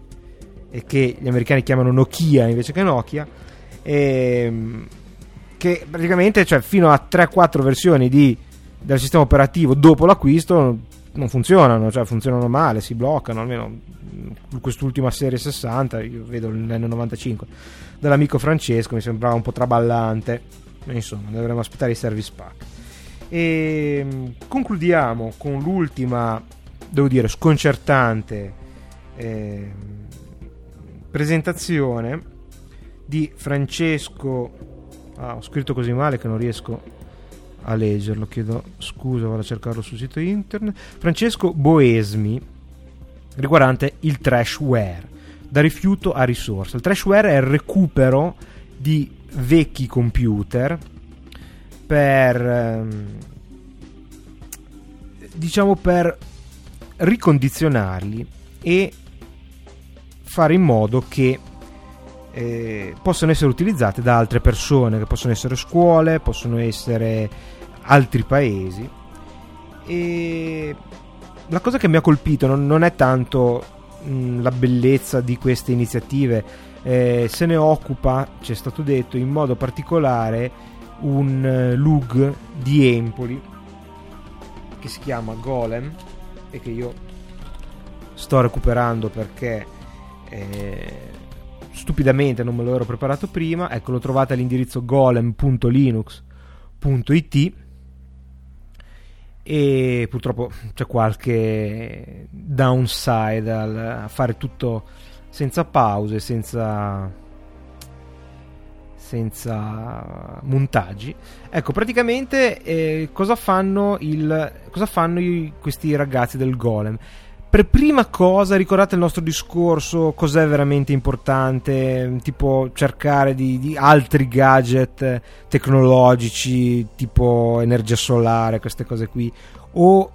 e che gli americani chiamano Nokia invece che Nokia. Ehm, che praticamente cioè, fino a 3-4 versioni di, del sistema operativo dopo l'acquisto non funzionano, cioè funzionano male, si bloccano, almeno quest'ultima serie 60, io vedo l'N95 dell'amico Francesco, mi sembrava un po' traballante, insomma dovremmo aspettare i service pack. E ehm, concludiamo con l'ultima, devo dire, sconcertante eh, presentazione di Francesco Ah, ho scritto così male che non riesco a leggerlo. Chiedo scusa, vado a cercarlo sul sito internet. Francesco Boesmi, riguardante il trashware. Da rifiuto a risorsa. Il trashware è il recupero di vecchi computer per ehm, diciamo per ricondizionarli e fare in modo che eh, possono essere utilizzate da altre persone, che possono essere scuole, possono essere altri paesi. E la cosa che mi ha colpito non, non è tanto mh, la bellezza di queste iniziative, eh, se ne occupa, ci è stato detto, in modo particolare un uh, LUG di Empoli che si chiama Golem e che io sto recuperando perché eh, stupidamente non me lo ero preparato prima. Ecco, lo trovate all'indirizzo golem.linux.it e purtroppo c'è qualche downside al, fare tutto senza pause, senza senza montaggi. Ecco, praticamente eh, cosa fanno, il, cosa fanno questi ragazzi del Golem? Per prima cosa, ricordate il nostro discorso, cos'è veramente importante, tipo cercare di, di altri gadget tecnologici, tipo energia solare, queste cose qui, o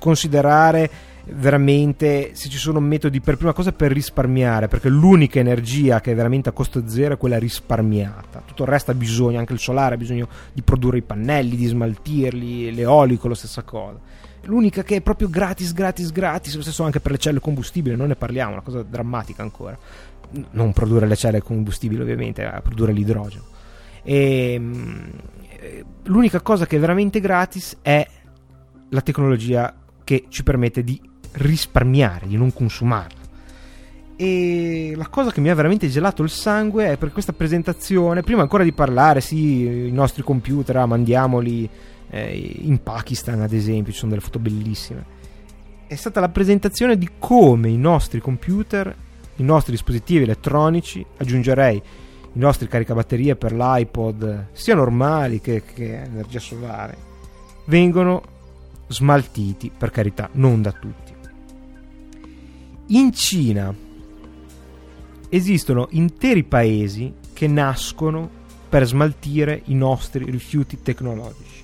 considerare veramente se ci sono metodi per prima cosa per risparmiare perché l'unica energia che è veramente a costo zero è quella risparmiata. Tutto il resto ha bisogno anche il solare ha bisogno di produrre i pannelli di smaltirli l'eolico la stessa cosa l'unica che è proprio gratis gratis gratis lo stesso anche per le celle combustibili non ne parliamo una cosa drammatica ancora non produrre le celle combustibili ovviamente a produrre l'idrogeno e, ehm, l'unica cosa che è veramente gratis è la tecnologia che ci permette di risparmiare, di non consumarla. E la cosa che mi ha veramente gelato il sangue è per questa presentazione, prima ancora di parlare, sì, i nostri computer, ah, mandiamoli eh, in Pakistan ad esempio, ci sono delle foto bellissime. È stata la presentazione di come i nostri computer, i nostri dispositivi elettronici, aggiungerei i nostri caricabatterie per l'iPod, sia normali che, che energia solare, vengono smaltiti, per carità, non da tutti. In Cina esistono interi paesi che nascono per smaltire i nostri rifiuti tecnologici.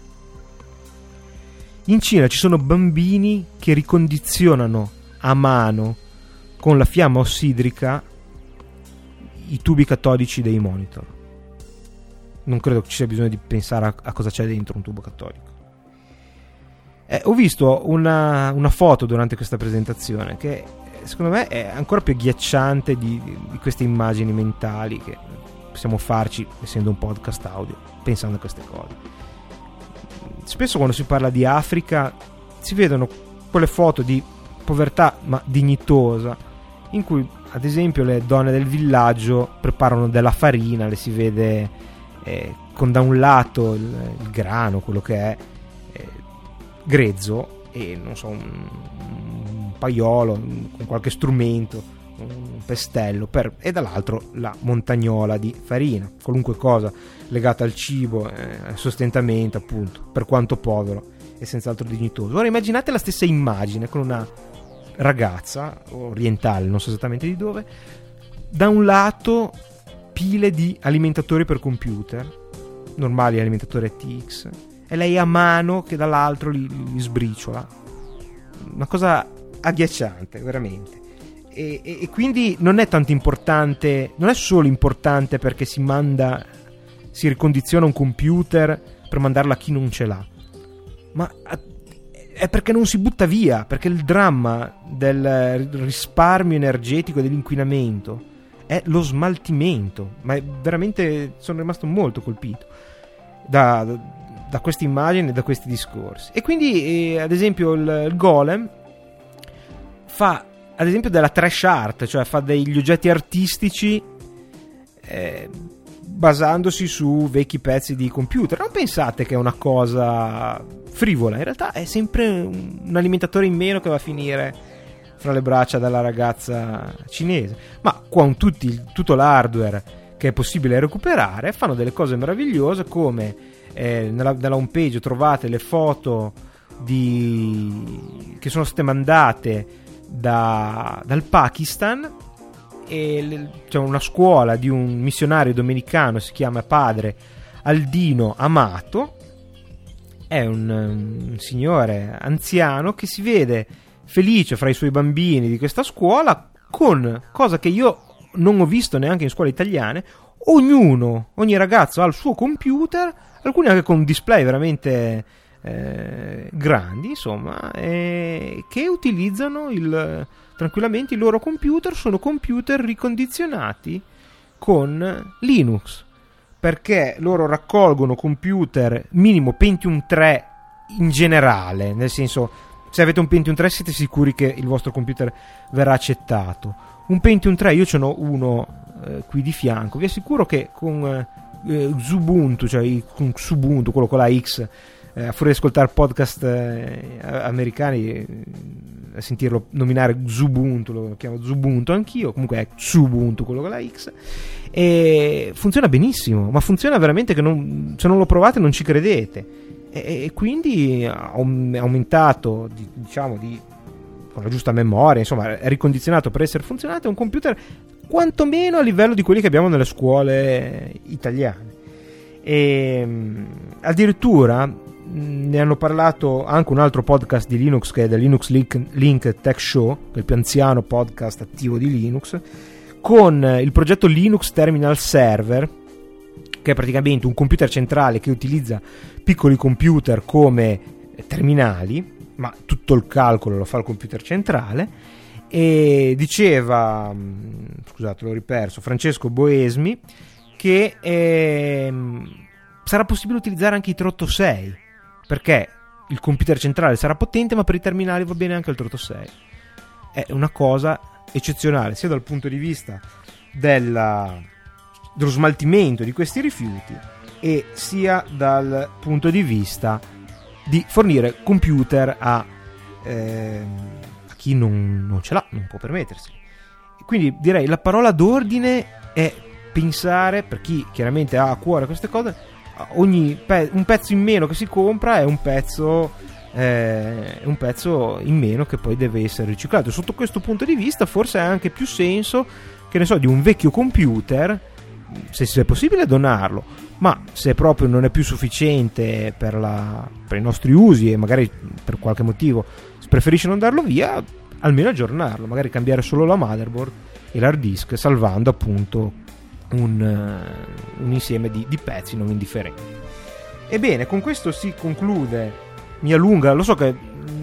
In Cina ci sono bambini che ricondizionano a mano con la fiamma ossidrica i tubi catodici dei monitor. Non credo ci sia bisogno di pensare a, a cosa c'è dentro un tubo catodico. Eh, ho visto una, una, foto durante questa presentazione che secondo me è ancora più agghiacciante di, di queste immagini mentali che possiamo farci essendo un podcast audio, pensando a queste cose. Spesso quando si parla di Africa si vedono quelle foto di povertà ma dignitosa in cui ad esempio le donne del villaggio preparano della farina, le si vede eh, con da un lato il, il, grano, quello che è eh, grezzo e non so, un, paiolo, con qualche strumento, un pestello, per, e dall'altro la montagnola di farina, qualunque cosa legata al cibo, eh, al sostentamento, appunto, per quanto povero e senz'altro dignitoso. Ora immaginate la stessa immagine con una ragazza orientale, non so esattamente di dove, da un lato pile di alimentatori per computer, normali alimentatori ATX, e lei a mano che dall'altro li, li sbriciola. Una cosa agghiacciante, veramente. E, e, e, quindi non è tanto importante, non è solo importante perché si manda, si ricondiziona un computer per mandarlo a chi non ce l'ha, ma è perché non si butta via, perché il dramma del risparmio energetico e dell'inquinamento è lo smaltimento, ma veramente sono rimasto molto colpito da, da queste immagini e da questi discorsi. E quindi, eh, ad esempio, il, il golem fa ad esempio della trash art, cioè fa degli oggetti artistici eh, basandosi su vecchi pezzi di computer. Non pensate che è una cosa frivola, in realtà è sempre un, alimentatore in meno che va a finire fra le braccia della ragazza cinese. Ma con tutti, tutto l'hardware che è possibile recuperare, fanno delle cose meravigliose come eh, nella, nella home page trovate le foto di, che sono state mandate da, dal Pakistan e c'è una scuola di un missionario domenicano, si chiama padre Aldino Amato, è un, un signore anziano che si vede felice fra i suoi bambini di questa scuola con cosa che io non ho visto neanche in scuole italiane, ognuno, ogni ragazzo ha il suo computer, alcuni anche con display veramente eh, grandi, insomma, eh, che utilizzano il, tranquillamente i loro computer, sono computer ricondizionati con Linux, perché loro raccolgono computer minimo Pentium 3 in generale, nel senso se avete un Pentium 3 siete sicuri che il vostro computer verrà accettato. Un Pentium 3, io ce n'ho uno eh, qui di fianco, vi assicuro che con eh, Xubuntu, cioè con Xubuntu, quello con la X, eh, a fuori di ascoltare podcast eh, americani, eh, a sentirlo nominare Xubuntu, lo chiamo Xubuntu anch'io, comunque è Xubuntu quello con la X, e funziona benissimo, ma funziona veramente che non, se non lo provate non ci credete. E, e quindi ha aumentato, diciamo, di, con la giusta memoria, insomma, è ricondizionato per essere funzionante, è un computer quantomeno a livello di quelli che abbiamo nelle scuole italiane. E, addirittura ne hanno parlato anche un altro podcast di Linux che è del Linux Link, Link Tech Show, il più anziano podcast attivo di Linux, con il progetto Linux Terminal Server, che è praticamente un computer centrale che utilizza piccoli computer come terminali, ma tutto il calcolo lo fa il computer centrale. E diceva, scusate, l'ho riperso, Francesco Boesmi, che eh, sarà possibile utilizzare anche i 386 perché il computer centrale sarà potente, ma per i terminali va bene anche il 386. È una cosa eccezionale, sia dal punto di vista della, dello smaltimento di questi rifiuti, e sia dal punto di vista di fornire computer a, eh, a chi non, non, ce l'ha, non può permettersi. Quindi direi la parola d'ordine è pensare, per chi chiaramente ha a cuore queste cose, ogni pe- un pezzo in meno che si compra è un pezzo eh, un pezzo in meno che poi deve essere riciclato. Sotto questo punto di vista, forse ha anche più senso che ne so di un vecchio computer. Se è possibile donarlo, ma se proprio non è più sufficiente per, la, per i nostri usi e magari per qualche motivo si preferisce non darlo via, almeno aggiornarlo, magari cambiare solo la motherboard e l'hard disk, salvando appunto un, uh, un insieme di, di, pezzi non indifferenti. Ebbene, con questo si conclude, mi allunga, lo so che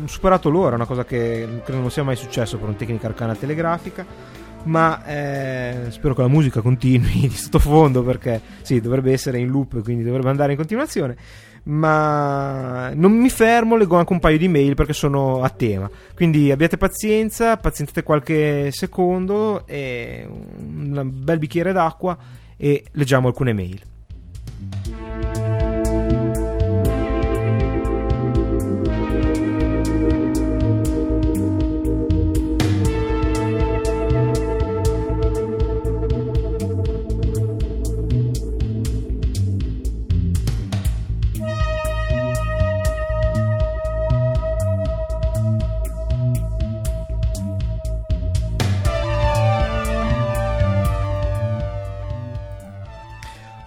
ho superato l'ora, è una cosa che credo non sia mai successo per un tecnica arcana telegrafica, ma eh, spero che la musica continui [LAUGHS] di sottofondo perché sì, dovrebbe essere in loop, quindi dovrebbe andare in continuazione ma non mi fermo, leggo anche un paio di mail perché sono a tema. Quindi abbiate pazienza, pazientate qualche secondo, e un bel bicchiere d'acqua e leggiamo alcune mail.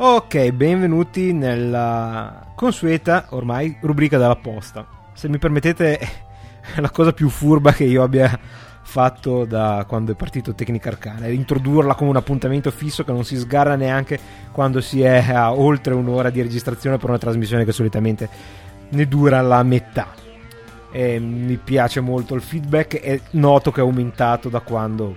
Ok, benvenuti nella consueta ormai rubrica della posta. Se mi permettete, è [LAUGHS] la cosa più furba che io abbia fatto da quando è partito Tecnica Arcana, introdurla come un appuntamento fisso che non si sgarra neanche quando si è a oltre un'ora di registrazione per una trasmissione che solitamente ne dura la metà. E mi piace molto il feedback e noto che è aumentato da quando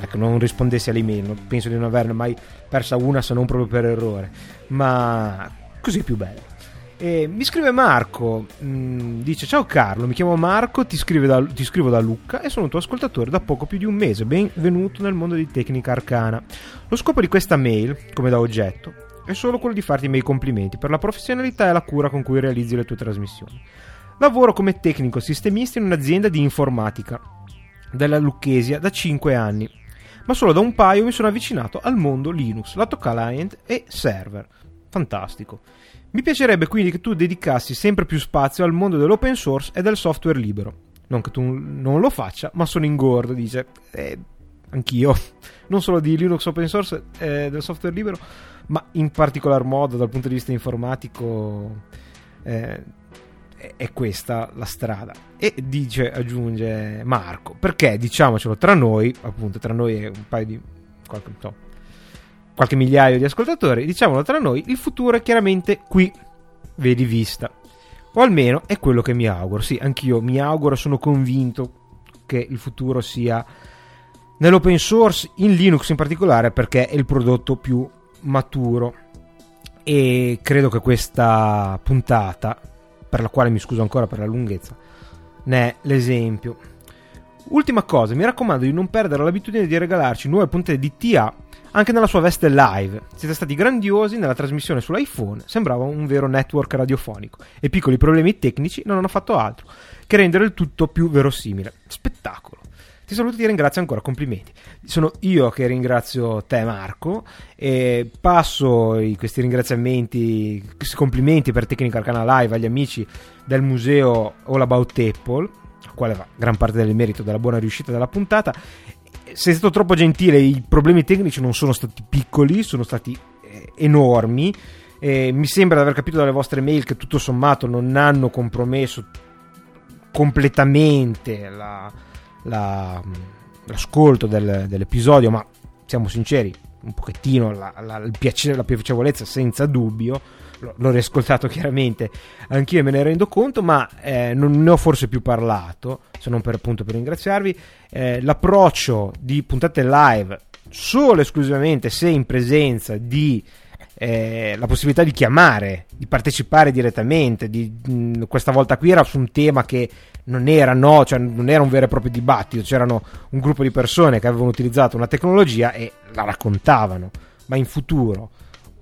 ecco, non rispondessi alle email, penso di non averne mai persa una se non proprio per errore, ma così è più bello. E mi scrive Marco, mm, dice ciao Carlo, mi chiamo Marco, ti, da, ti, scrivo da Lucca e sono tuo ascoltatore da poco più di un mese, benvenuto nel mondo di tecnica arcana. Lo scopo di questa mail, come da oggetto, è solo quello di farti i miei complimenti per la professionalità e la cura con cui realizzi le tue trasmissioni. Lavoro come tecnico sistemista in un'azienda di informatica della Lucchesia da 5 anni ma solo da un paio mi sono avvicinato al mondo Linux, lato client e server. Fantastico. Mi piacerebbe quindi che tu dedicassi sempre più spazio al mondo dell'open source e del software libero. Non che tu non lo faccia, ma sono ingordo, dice. Eh, anch'io. [LAUGHS] Non solo di Linux open source e eh, del software libero, ma in particolar modo dal punto di vista informatico. Eh, è questa la strada. E dice, aggiunge Marco, perché diciamocelo tra noi, appunto tra noi e un paio di qualche, no, qualche migliaio di ascoltatori, diciamolo tra noi, il futuro è chiaramente qui, vedi vista. O almeno è quello che mi auguro. Sì, anch'io mi auguro, sono convinto che il futuro sia nell'open source, in Linux in particolare, perché è il prodotto più maturo. E credo che questa puntata per la quale mi scuso ancora per la lunghezza, ne è l'esempio. Ultima cosa, mi raccomando di non perdere l'abitudine di regalarci nuove puntate di TA anche nella sua veste live. Siete stati grandiosi nella trasmissione sull'iPhone, sembrava un vero network radiofonico e piccoli problemi tecnici non hanno fatto altro che rendere il tutto più verosimile. Spettacolo. Ti saluto e ti ringrazio ancora, complimenti. Sono io che ringrazio te Marco e passo questi ringraziamenti, questi complimenti per Tecnica Arcana Live agli amici del museo All About Apple, al quale va gran parte del merito della buona riuscita della puntata. Sei stato troppo gentile, i problemi tecnici non sono stati piccoli, sono stati eh, enormi. Eh, mi sembra di aver capito dalle vostre mail che tutto sommato non hanno compromesso completamente la, la, l'ascolto del, dell'episodio, ma siamo sinceri, un pochettino la, la, il piacere, la piacevolezza senza dubbio. L'ho riascoltato chiaramente, anch'io me ne rendo conto, ma eh, non ne ho forse più parlato, se non per appunto per ringraziarvi. Eh, l'approccio di puntate live solo esclusivamente se in presenza di eh, la possibilità di chiamare, di partecipare direttamente. Di, mh, questa volta qui era su un tema che non era, no, cioè non era un vero e proprio dibattito, c'erano un gruppo di persone che avevano utilizzato una tecnologia e la raccontavano, ma in futuro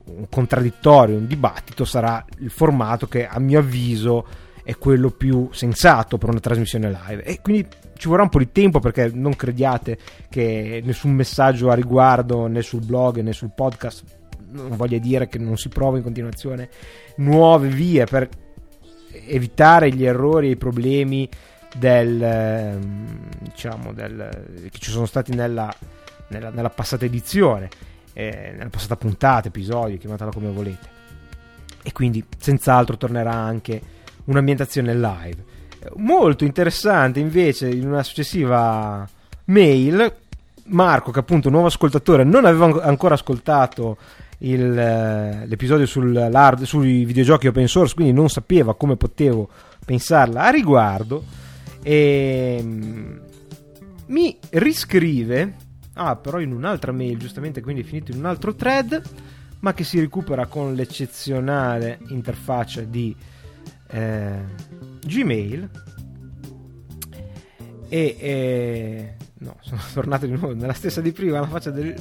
un contraddittorio, un dibattito sarà il formato che a mio avviso è quello più sensato per una trasmissione live. E quindi ci vorrà un po' di tempo perché non crediate che nessun messaggio a riguardo né sul blog né sul podcast non voglia dire che non si prova in continuazione nuove vie per evitare gli errori e i problemi del, ehm, diciamo, del, che ci sono stati nella, nella, nella passata edizione, eh, nella passata puntata, episodio, chiamatela come volete. E quindi senz'altro tornerà anche un'ambientazione live. Molto interessante invece in una successiva mail Marco, che appunto nuovo ascoltatore, non aveva ancora ascoltato il, eh, l'episodio sui videogiochi open source, quindi non sapeva come potevo pensarla a riguardo. E mm, mi riscrive, ah, però in un'altra mail, giustamente, quindi è finito in un altro thread, ma che si recupera con l'eccezionale interfaccia di eh, Gmail. E eh, no, [LAUGHS] sono tornato di nuovo nella stessa di prima, la faccia del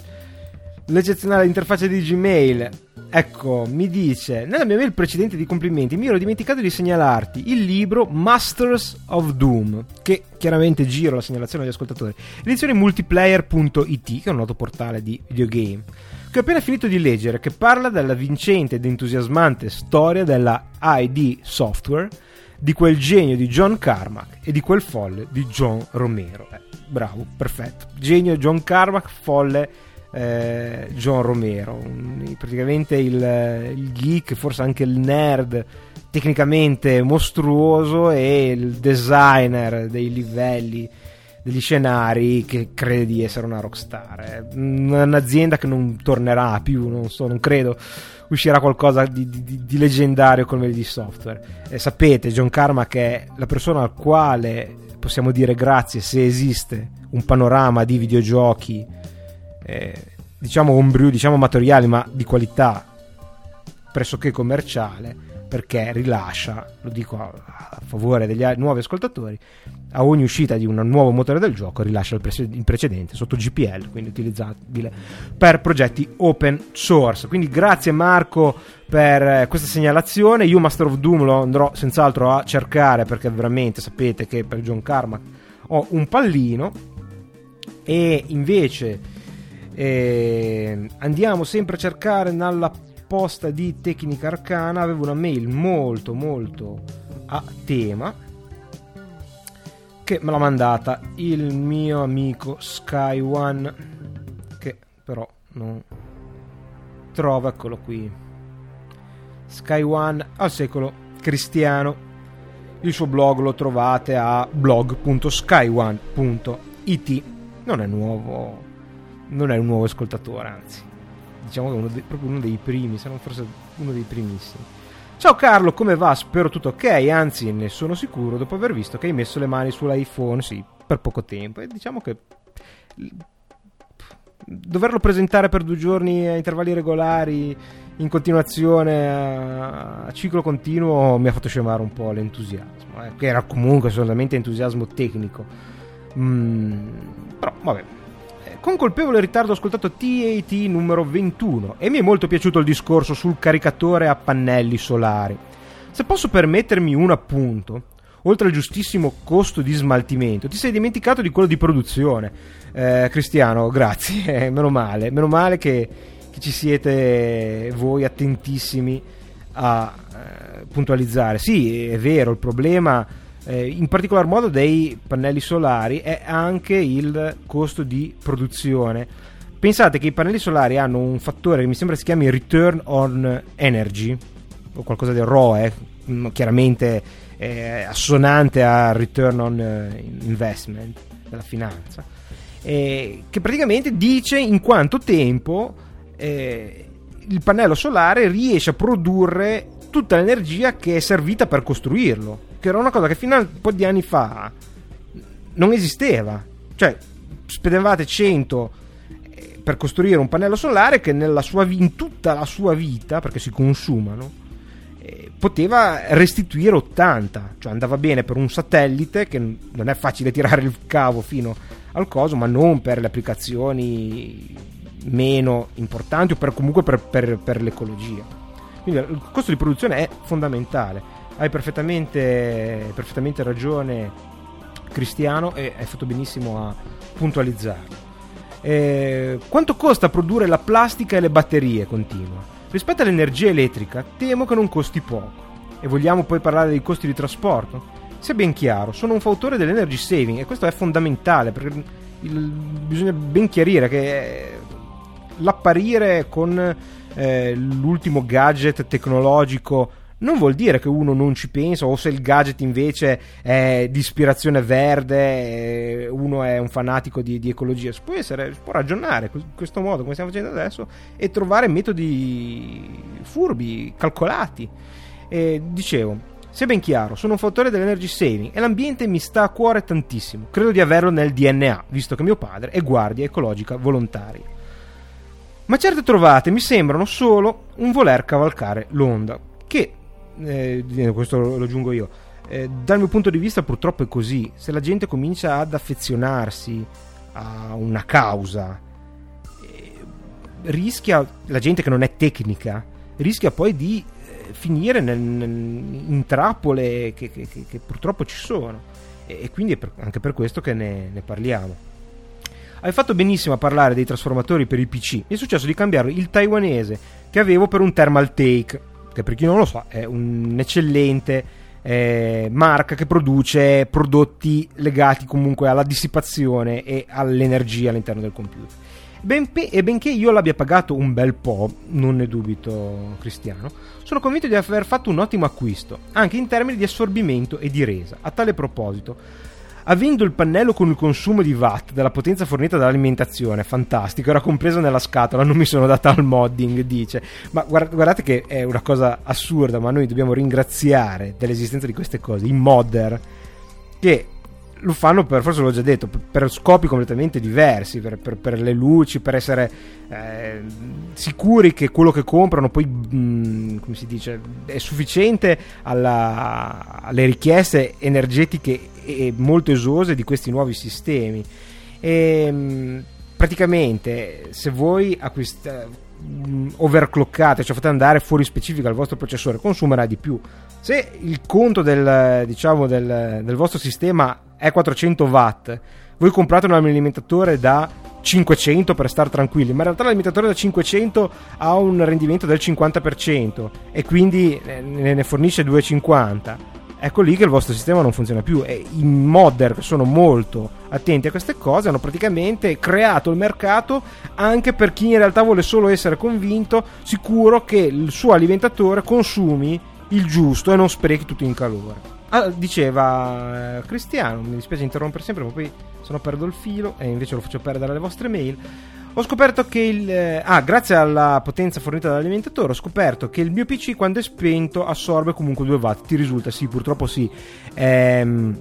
l'eccezionale interfaccia di Gmail. Ecco, mi dice, nella mia mail precedente di complimenti mi ero dimenticato di segnalarti il libro Masters of Doom, che chiaramente giro la segnalazione agli ascoltatori, edizione multiplayer.it, che è un noto portale di videogame, che ho appena finito di leggere, che parla della vincente ed entusiasmante storia della ID Software, di quel genio di John Carmack e di quel folle di John Romero. Eh, bravo, perfetto. Genio John Carmack, folle eh, John Romero, un, praticamente il, il, geek, forse anche il nerd tecnicamente mostruoso e il designer dei livelli degli scenari che crede di essere una rockstar. Un'azienda che non tornerà più, non so, non credo uscirà qualcosa di, di, di leggendario come di software. E sapete, John Carmack è la persona al quale possiamo dire grazie se esiste un panorama di videogiochi eh, diciamo homebrew, diciamo amatoriali, ma di qualità pressoché commerciale, perché rilascia, lo dico a, favore degli nuovi ascoltatori, a ogni uscita di un nuovo motore del gioco rilascia il, il, precedente sotto GPL, quindi utilizzabile per progetti open source. Quindi grazie Marco per eh, questa segnalazione. Io Master of Doom lo andrò senz'altro a cercare perché veramente sapete che per John Carmack ho un pallino e invece eh, andiamo sempre a cercare nella posta di Tecnica Arcana. Avevo una mail molto molto a tema che me l'ha mandata il mio amico Sky One che però non trova eccolo qui. Sky One al secolo cristiano. Il suo blog lo trovate a blog.skyone.it non è nuovo non è un nuovo ascoltatore, anzi, diciamo che è uno dei, proprio uno dei primi, se non forse uno dei primissimi. Ciao Carlo, come va? Spero tutto ok, anzi ne sono sicuro dopo aver visto che hai messo le mani sull'iPhone, sì, per poco tempo. E diciamo che doverlo presentare per due giorni a intervalli regolari in continuazione a, a ciclo continuo mi ha fatto scemare un po' l'entusiasmo, eh, che era comunque solamente entusiasmo tecnico. Mm, però vabbè. Eh, con colpevole ritardo ho ascoltato TAT numero 21 e mi è molto piaciuto il discorso sul caricatore a pannelli solari. Se posso permettermi un appunto, oltre al giustissimo costo di smaltimento, ti sei dimenticato di quello di produzione. Eh, Cristiano, grazie, [LAUGHS] meno male, meno male che, che ci siete voi attentissimi a eh, puntualizzare. Sì, è vero, il problema eh, in particolar modo dei pannelli solari è anche il costo di produzione. Pensate che i pannelli solari hanno un fattore che mi sembra si chiami return on energy o qualcosa del ROE, mm, chiaramente eh, assonante al return on eh, investment della finanza, eh, che praticamente dice in quanto tempo eh, il pannello solare riesce a produrre tutta l'energia che è servita per costruirlo, che era una cosa che fino a un po' di anni fa non esisteva. Cioè, spendevate 100 eh, per costruire un pannello solare che sua, in tutta la sua vita, perché si consumano, eh, poteva restituire 80, cioè andava bene per un satellite che non è facile tirare il cavo fino al coso, ma non per le applicazioni meno importanti o per, comunque per, per, per l'ecologia. Quindi il costo di produzione è fondamentale. Hai perfettamente, perfettamente ragione Cristiano e hai fatto benissimo a puntualizzarlo. Eh, quanto costa produrre la plastica e le batterie? Continua. Rispetto all'energia elettrica, temo che non costi poco. E vogliamo poi parlare dei costi di trasporto? Sia ben chiaro, sono un fautore dell'energy saving e questo è fondamentale perché il, bisogna ben chiarire che l'apparire con eh, l'ultimo gadget tecnologico non vuol dire che uno non ci pensa o se il gadget invece è di ispirazione verde, uno è un fanatico di, di ecologia. Si può, essere, si può ragionare in questo modo, come stiamo facendo adesso, e trovare metodi furbi, calcolati. E dicevo, sia ben chiaro, sono un fautore dell'energy saving e l'ambiente mi sta a cuore tantissimo. Credo di averlo nel DNA, visto che mio padre è guardia ecologica volontaria. Ma certe trovate mi sembrano solo un voler cavalcare l'onda, che eh, questo lo aggiungo io, eh, dal mio punto di vista purtroppo è così, se la gente comincia ad affezionarsi a una causa, eh, rischia, la gente che non è tecnica, rischia poi di eh, finire nel, nel, in trappole che, che, che, che, purtroppo ci sono e, e quindi è per, anche per questo che ne, ne parliamo. Hai fatto benissimo a parlare dei trasformatori per i PC. Mi è successo di cambiare il taiwanese che avevo per un Thermal Take che per chi non lo sa è un'eccellente eh, marca che produce prodotti legati comunque alla dissipazione e all'energia all'interno del computer. Benpe- e benché io l'abbia pagato un bel po', non ne dubito Cristiano, sono convinto di aver fatto un ottimo acquisto, anche in termini di assorbimento e di resa. A tale proposito, Avendo il pannello con il consumo di watt della potenza fornita dall'alimentazione, fantastico, era compreso nella scatola, non mi sono data al modding, dice. Ma guardate che è una cosa assurda, ma noi dobbiamo ringraziare dell'esistenza di queste cose, i modder, che lo fanno per, forse l'ho già detto, per, scopi completamente diversi, per, per, per le luci, per essere eh, sicuri che quello che comprano poi, mh, mm, come si dice, è sufficiente alla, alle richieste energetiche e molto esose di questi nuovi sistemi. E, mh, praticamente, se voi acquistate overclockate, cioè fate andare fuori specifica il vostro processore, consumerà di più. Se il conto del, diciamo, del, del vostro sistema è 400 watt, voi comprate un alimentatore da 500 per stare tranquilli, ma in realtà l'alimentatore da 500 ha un rendimento del 50% e quindi ne fornisce 250 ecco lì che il vostro sistema non funziona più e i modder che sono molto attenti a queste cose hanno praticamente creato il mercato anche per chi in realtà vuole solo essere convinto, sicuro che il suo alimentatore consumi il giusto e non sprechi tutto in calore. Ah, diceva eh, Cristiano, mi dispiace interrompere sempre, ma poi se no perdo il filo e invece lo faccio perdere alle vostre mail. Ho scoperto che il. Eh, ah, grazie alla potenza fornita dall'alimentatore, ho scoperto che il mio PC quando è spento assorbe comunque 2 watt. Ti risulta? Sì, purtroppo sì. Ehm,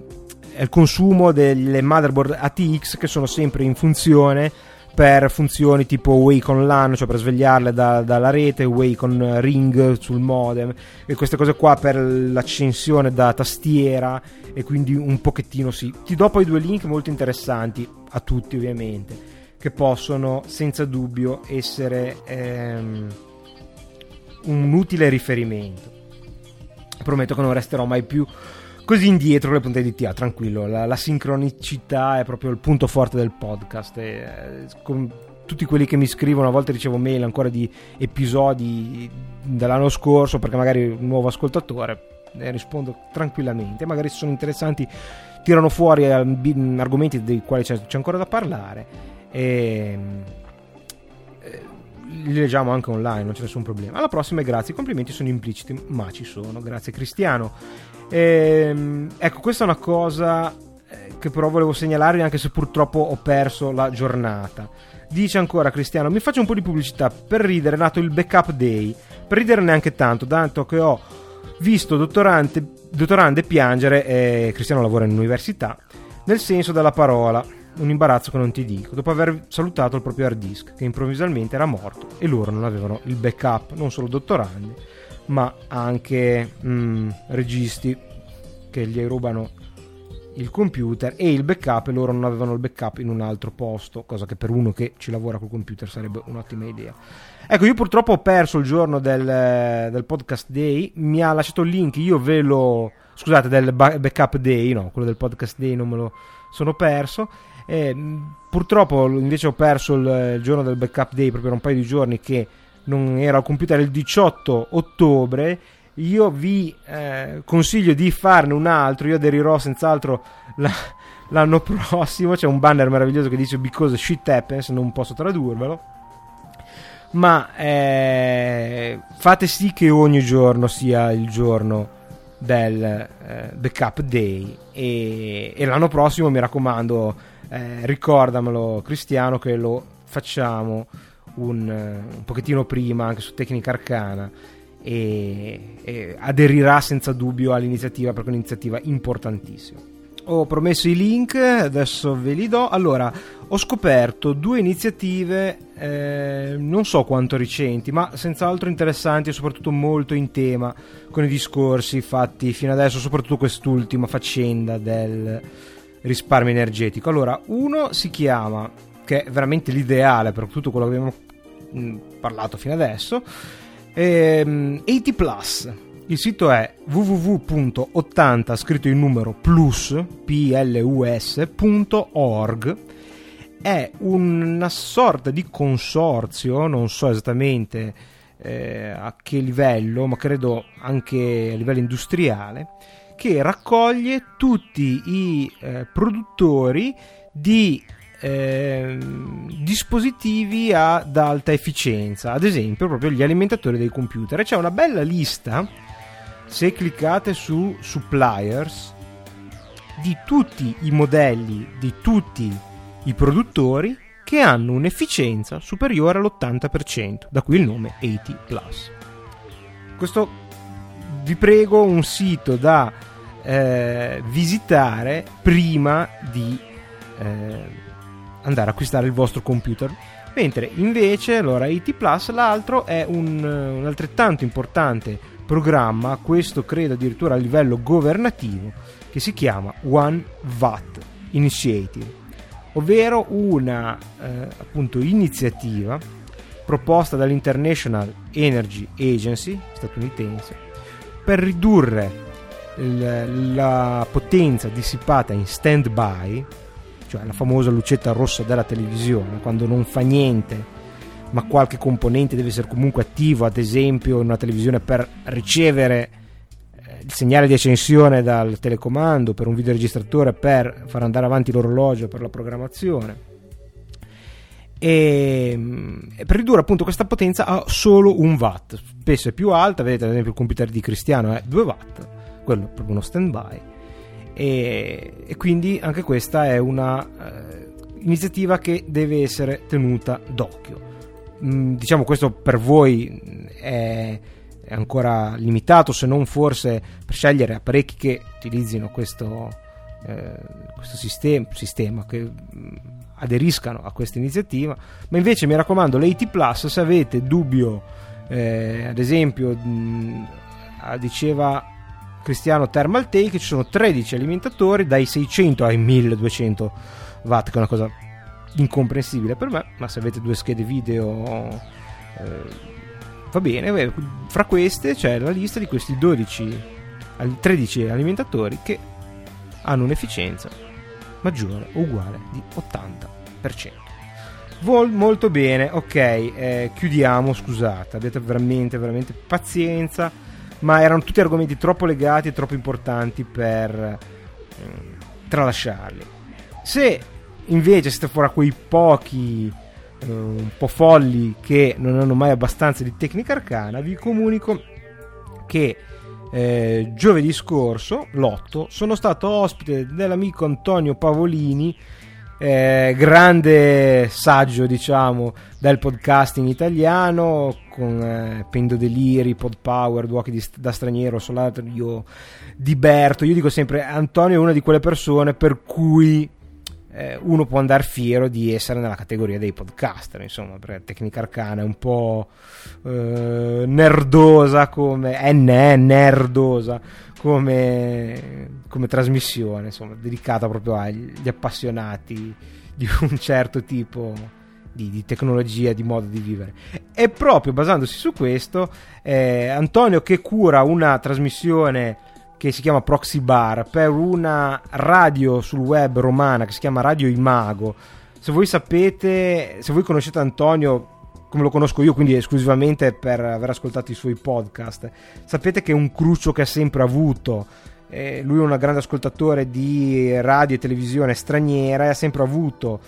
il consumo delle motherboard ATX che sono sempre in funzione per funzioni tipo Wake on LAN, cioè per svegliarle da, dalla rete, Wake on Ring sul modem e queste cose qua per l'accensione da tastiera e quindi un pochettino sì. Ti do poi due link molto interessanti a tutti ovviamente che possono senza dubbio essere ehm, un utile riferimento. Prometto che non resterò mai più così indietro le puntate di TA, tranquillo, la, la, sincronicità è proprio il punto forte del podcast. E, eh, con tutti quelli che mi scrivono, a volte ricevo mail ancora di episodi dell'anno scorso perché magari un nuovo ascoltatore, e rispondo tranquillamente, magari se sono interessanti tirano fuori argomenti dei quali c'è, c'è ancora da parlare e eh, li leggiamo anche online, non c'è nessun problema. Alla prossima e grazie, i complimenti sono impliciti, ma ci sono. Grazie Cristiano. Ehm, ecco, questa è una cosa eh, che però volevo segnalarvi anche se purtroppo ho perso la giornata. Dice ancora Cristiano, mi faccio un po' di pubblicità, per ridere è nato il backup day, per ridere neanche tanto, tanto che ho visto dottorante, dottorande piangere, eh, Cristiano lavora in università, nel senso della parola, un imbarazzo che non ti dico, dopo aver salutato il proprio hard disk, che improvvisamente era morto e loro non avevano il backup, non solo dottorandi, ma anche mm, registi che gli rubano il computer e il backup e loro non avevano il backup in un altro posto, cosa che per uno che ci lavora col computer sarebbe un'ottima idea. Ecco, io purtroppo ho perso il giorno del, del podcast day, mi ha lasciato il link, io ve lo... scusate, del backup day, no, quello del podcast day non me lo sono perso. Eh, purtroppo invece ho perso il, il giorno del backup day, proprio un paio di giorni che non era al computer il 18 ottobre. Io vi eh, consiglio di farne un altro. Io aderirò senz'altro la, [LAUGHS] l'anno prossimo. C'è un banner meraviglioso che dice Because shit happens. Non posso tradurvelo. Ma eh, fate sì che ogni giorno sia il giorno del eh, backup day. E, e, l'anno prossimo, mi raccomando, eh, ricordamelo, Cristiano, che lo facciamo un, eh, un pochettino prima anche su Tecnica Arcana e, e aderirà senza dubbio all'iniziativa perché è un'iniziativa importantissima. Ho promesso i link, adesso ve li do. Allora, ho scoperto due iniziative, eh, non so quanto recenti, ma senz'altro interessanti e soprattutto molto in tema con i discorsi fatti fino adesso, soprattutto quest'ultima faccenda del risparmio energetico. Allora, uno si chiama che è veramente l'ideale per tutto quello che abbiamo mm, parlato fino adesso. Ehm, 80 Plus. Il sito è www.80 scritto in numero plus plus.org è una sorta di consorzio, non so esattamente eh, a che livello, ma credo anche a livello industriale, che raccoglie tutti i eh, produttori di eh, dispositivi ad alta efficienza, ad esempio proprio gli alimentatori dei computer. C'è una bella lista, se cliccate su suppliers, di tutti i modelli, di tutti i produttori che hanno un'efficienza superiore all'80%, da qui il nome 80 Plus. Questo vi prego un sito da eh, visitare prima di eh, andare a acquistare il vostro computer. Mentre invece, allora, IT Plus, l'altro è un, un altrettanto importante programma, questo credo addirittura a livello governativo, che si chiama One Watt Initiative, ovvero una eh, appunto iniziativa proposta dall'International Energy Agency statunitense per ridurre la potenza dissipata in stand-by cioè la famosa lucetta rossa della televisione, quando non fa niente ma qualche componente deve essere comunque attivo, ad esempio in una televisione per ricevere eh, il segnale di accensione dal telecomando, per un videoregistratore per far andare avanti l'orologio per la programmazione. E, mm, e per ridurre appunto questa potenza a solo un watt, spesso è più alta, vedete ad esempio il computer di Cristiano è 2 watt, quello è proprio uno stand by e, e quindi anche questa è una eh, iniziativa che deve essere tenuta d'occhio. Mm, diciamo questo per voi è, è, ancora limitato, se non forse per scegliere apparecchi che utilizzino questo, eh, questo sistema, sistema che mm, aderiscano a questa iniziativa, ma invece mi raccomando l'AT Plus se avete dubbio, eh, ad esempio mh, diceva Cristiano Thermal Take, ci sono 13 alimentatori dai 600 ai 1200 watt, che è una cosa incomprensibile per me, ma se avete due schede video eh, va bene, fra queste c'è la lista di questi 12 13 alimentatori che hanno un'efficienza maggiore o uguale di 80%. Vol molto bene, ok, eh, chiudiamo, scusate, abbiate veramente, veramente pazienza, ma erano tutti argomenti troppo legati e troppo importanti per eh, tralasciarli. Se invece siete fuori a quei pochi eh, un po' folli che non hanno mai abbastanza di tecnica arcana, vi comunico che eh, giovedì scorso, l'8, sono stato ospite dell'amico Antonio Pavolini, eh, grande saggio, diciamo, del podcasting italiano, con eh, Pendo Deliri, Pod Power, Duochi da straniero, Solato, io di Berto. Io dico sempre, Antonio è una di quelle persone per cui eh, uno può andare fiero di essere nella categoria dei podcaster, insomma, perché Tecnica Arcana è un po' eh, nerdosa come NE, nerdosa come, come trasmissione, insomma, dedicata proprio agli appassionati di un certo tipo di, di, tecnologia, di modo di vivere. E proprio basandosi su questo, eh, Antonio che cura una trasmissione che si chiama Proxy Bar per una radio sul web romana che si chiama Radio Imago. Se voi sapete, se voi conoscete Antonio come lo conosco io, quindi esclusivamente per aver ascoltato i suoi podcast, sapete che è un cruccio che ha sempre avuto. Eh, lui è un grande ascoltatore di radio e televisione straniera e ha sempre avuto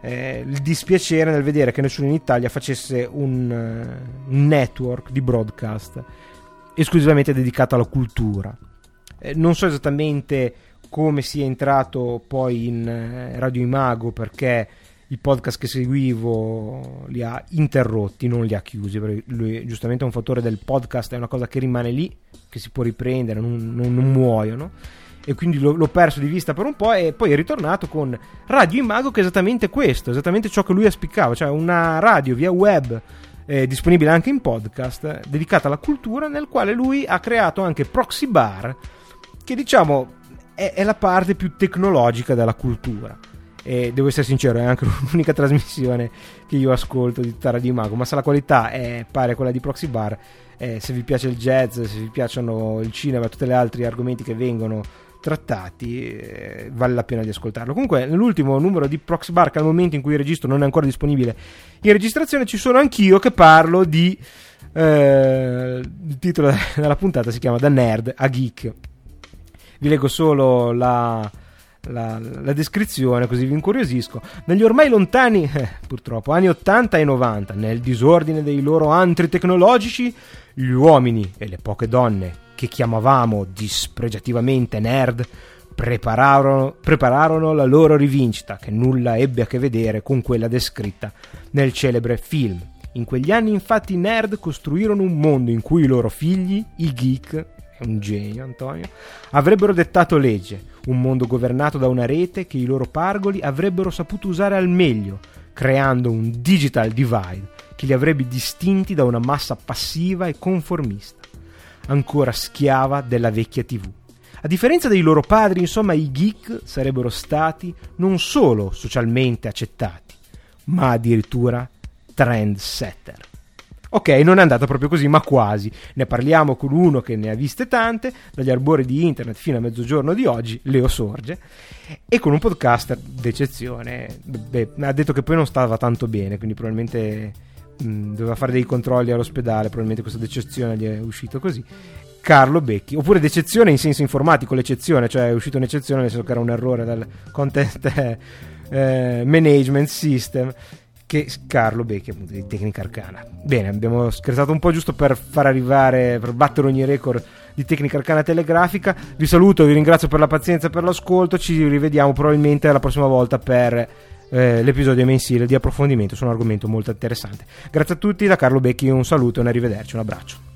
eh, il dispiacere nel vedere che nessuno in Italia facesse un, uh, un network di broadcast esclusivamente dedicato alla cultura. Eh, non so esattamente come sia entrato poi in eh, Radio Imago perché i podcast che seguivo li ha interrotti, non li ha chiusi, perché lui giustamente è un fattore del podcast, è una cosa che rimane lì, che si può riprendere, non, non, non muoiono. E quindi l'ho, l'ho, perso di vista per un po' e poi è ritornato con Radio Imago che è esattamente questo, esattamente ciò che lui auspicava, cioè una radio via web eh, disponibile anche in podcast, dedicata alla cultura, nel quale lui ha creato anche Proxy Bar, che diciamo è, è la parte più tecnologica della cultura. E devo essere sincero, è anche [LAUGHS] l'unica trasmissione che io ascolto di Tara di Mago. Ma se la qualità è pari a quella di Proxy Bar, eh, se vi piace il jazz, se vi piacciono il cinema e tutti gli altri argomenti che vengono trattati, eh, vale la pena di ascoltarlo. Comunque, nell'ultimo numero di Proxy Bar, che al momento in cui registro non è ancora disponibile in registrazione, ci sono anch'io che parlo di. Eh, il titolo [LAUGHS] della puntata si chiama Da Nerd a Geek vi leggo solo la, la, la, descrizione così vi incuriosisco. Negli ormai lontani, eh, purtroppo, anni 80 e 90, nel disordine dei loro antri tecnologici, gli uomini e le poche donne che chiamavamo dispregiativamente nerd prepararono, prepararono la loro rivincita, che nulla ebbe a che vedere con quella descritta nel celebre film. In quegli anni infatti i nerd costruirono un mondo in cui i loro figli, i geek, un genio Antonio, avrebbero dettato legge, un mondo governato da una rete che i loro pargoli avrebbero saputo usare al meglio, creando un digital divide che li avrebbe distinti da una massa passiva e conformista, ancora schiava della vecchia TV. A differenza dei loro padri, insomma, i geek sarebbero stati non solo socialmente accettati, ma addirittura trendsetter. Ok, non è andata proprio così, ma quasi. Ne parliamo con uno che ne ha viste tante, dagli arbori di internet fino a mezzogiorno di oggi, Leo Sorge, e con un podcaster d'eccezione. Beh, ha detto che poi non stava tanto bene, quindi probabilmente mh, doveva fare dei controlli all'ospedale, probabilmente questa d'eccezione gli è uscito così. Carlo Becchi, oppure d'eccezione in senso informatico, l'eccezione, cioè è uscito un'eccezione nel senso che era un errore dal content [LAUGHS] eh, management system che Carlo Becchi appunto di Tecnica Arcana. Bene, abbiamo scherzato un po' giusto per far arrivare, per battere ogni record di Tecnica Arcana telegrafica. Vi saluto, vi ringrazio per la pazienza per l'ascolto, ci rivediamo probabilmente la prossima volta per eh, l'episodio mensile di approfondimento su un argomento molto interessante. Grazie a tutti, da Carlo Becchi un saluto e un arrivederci, un abbraccio.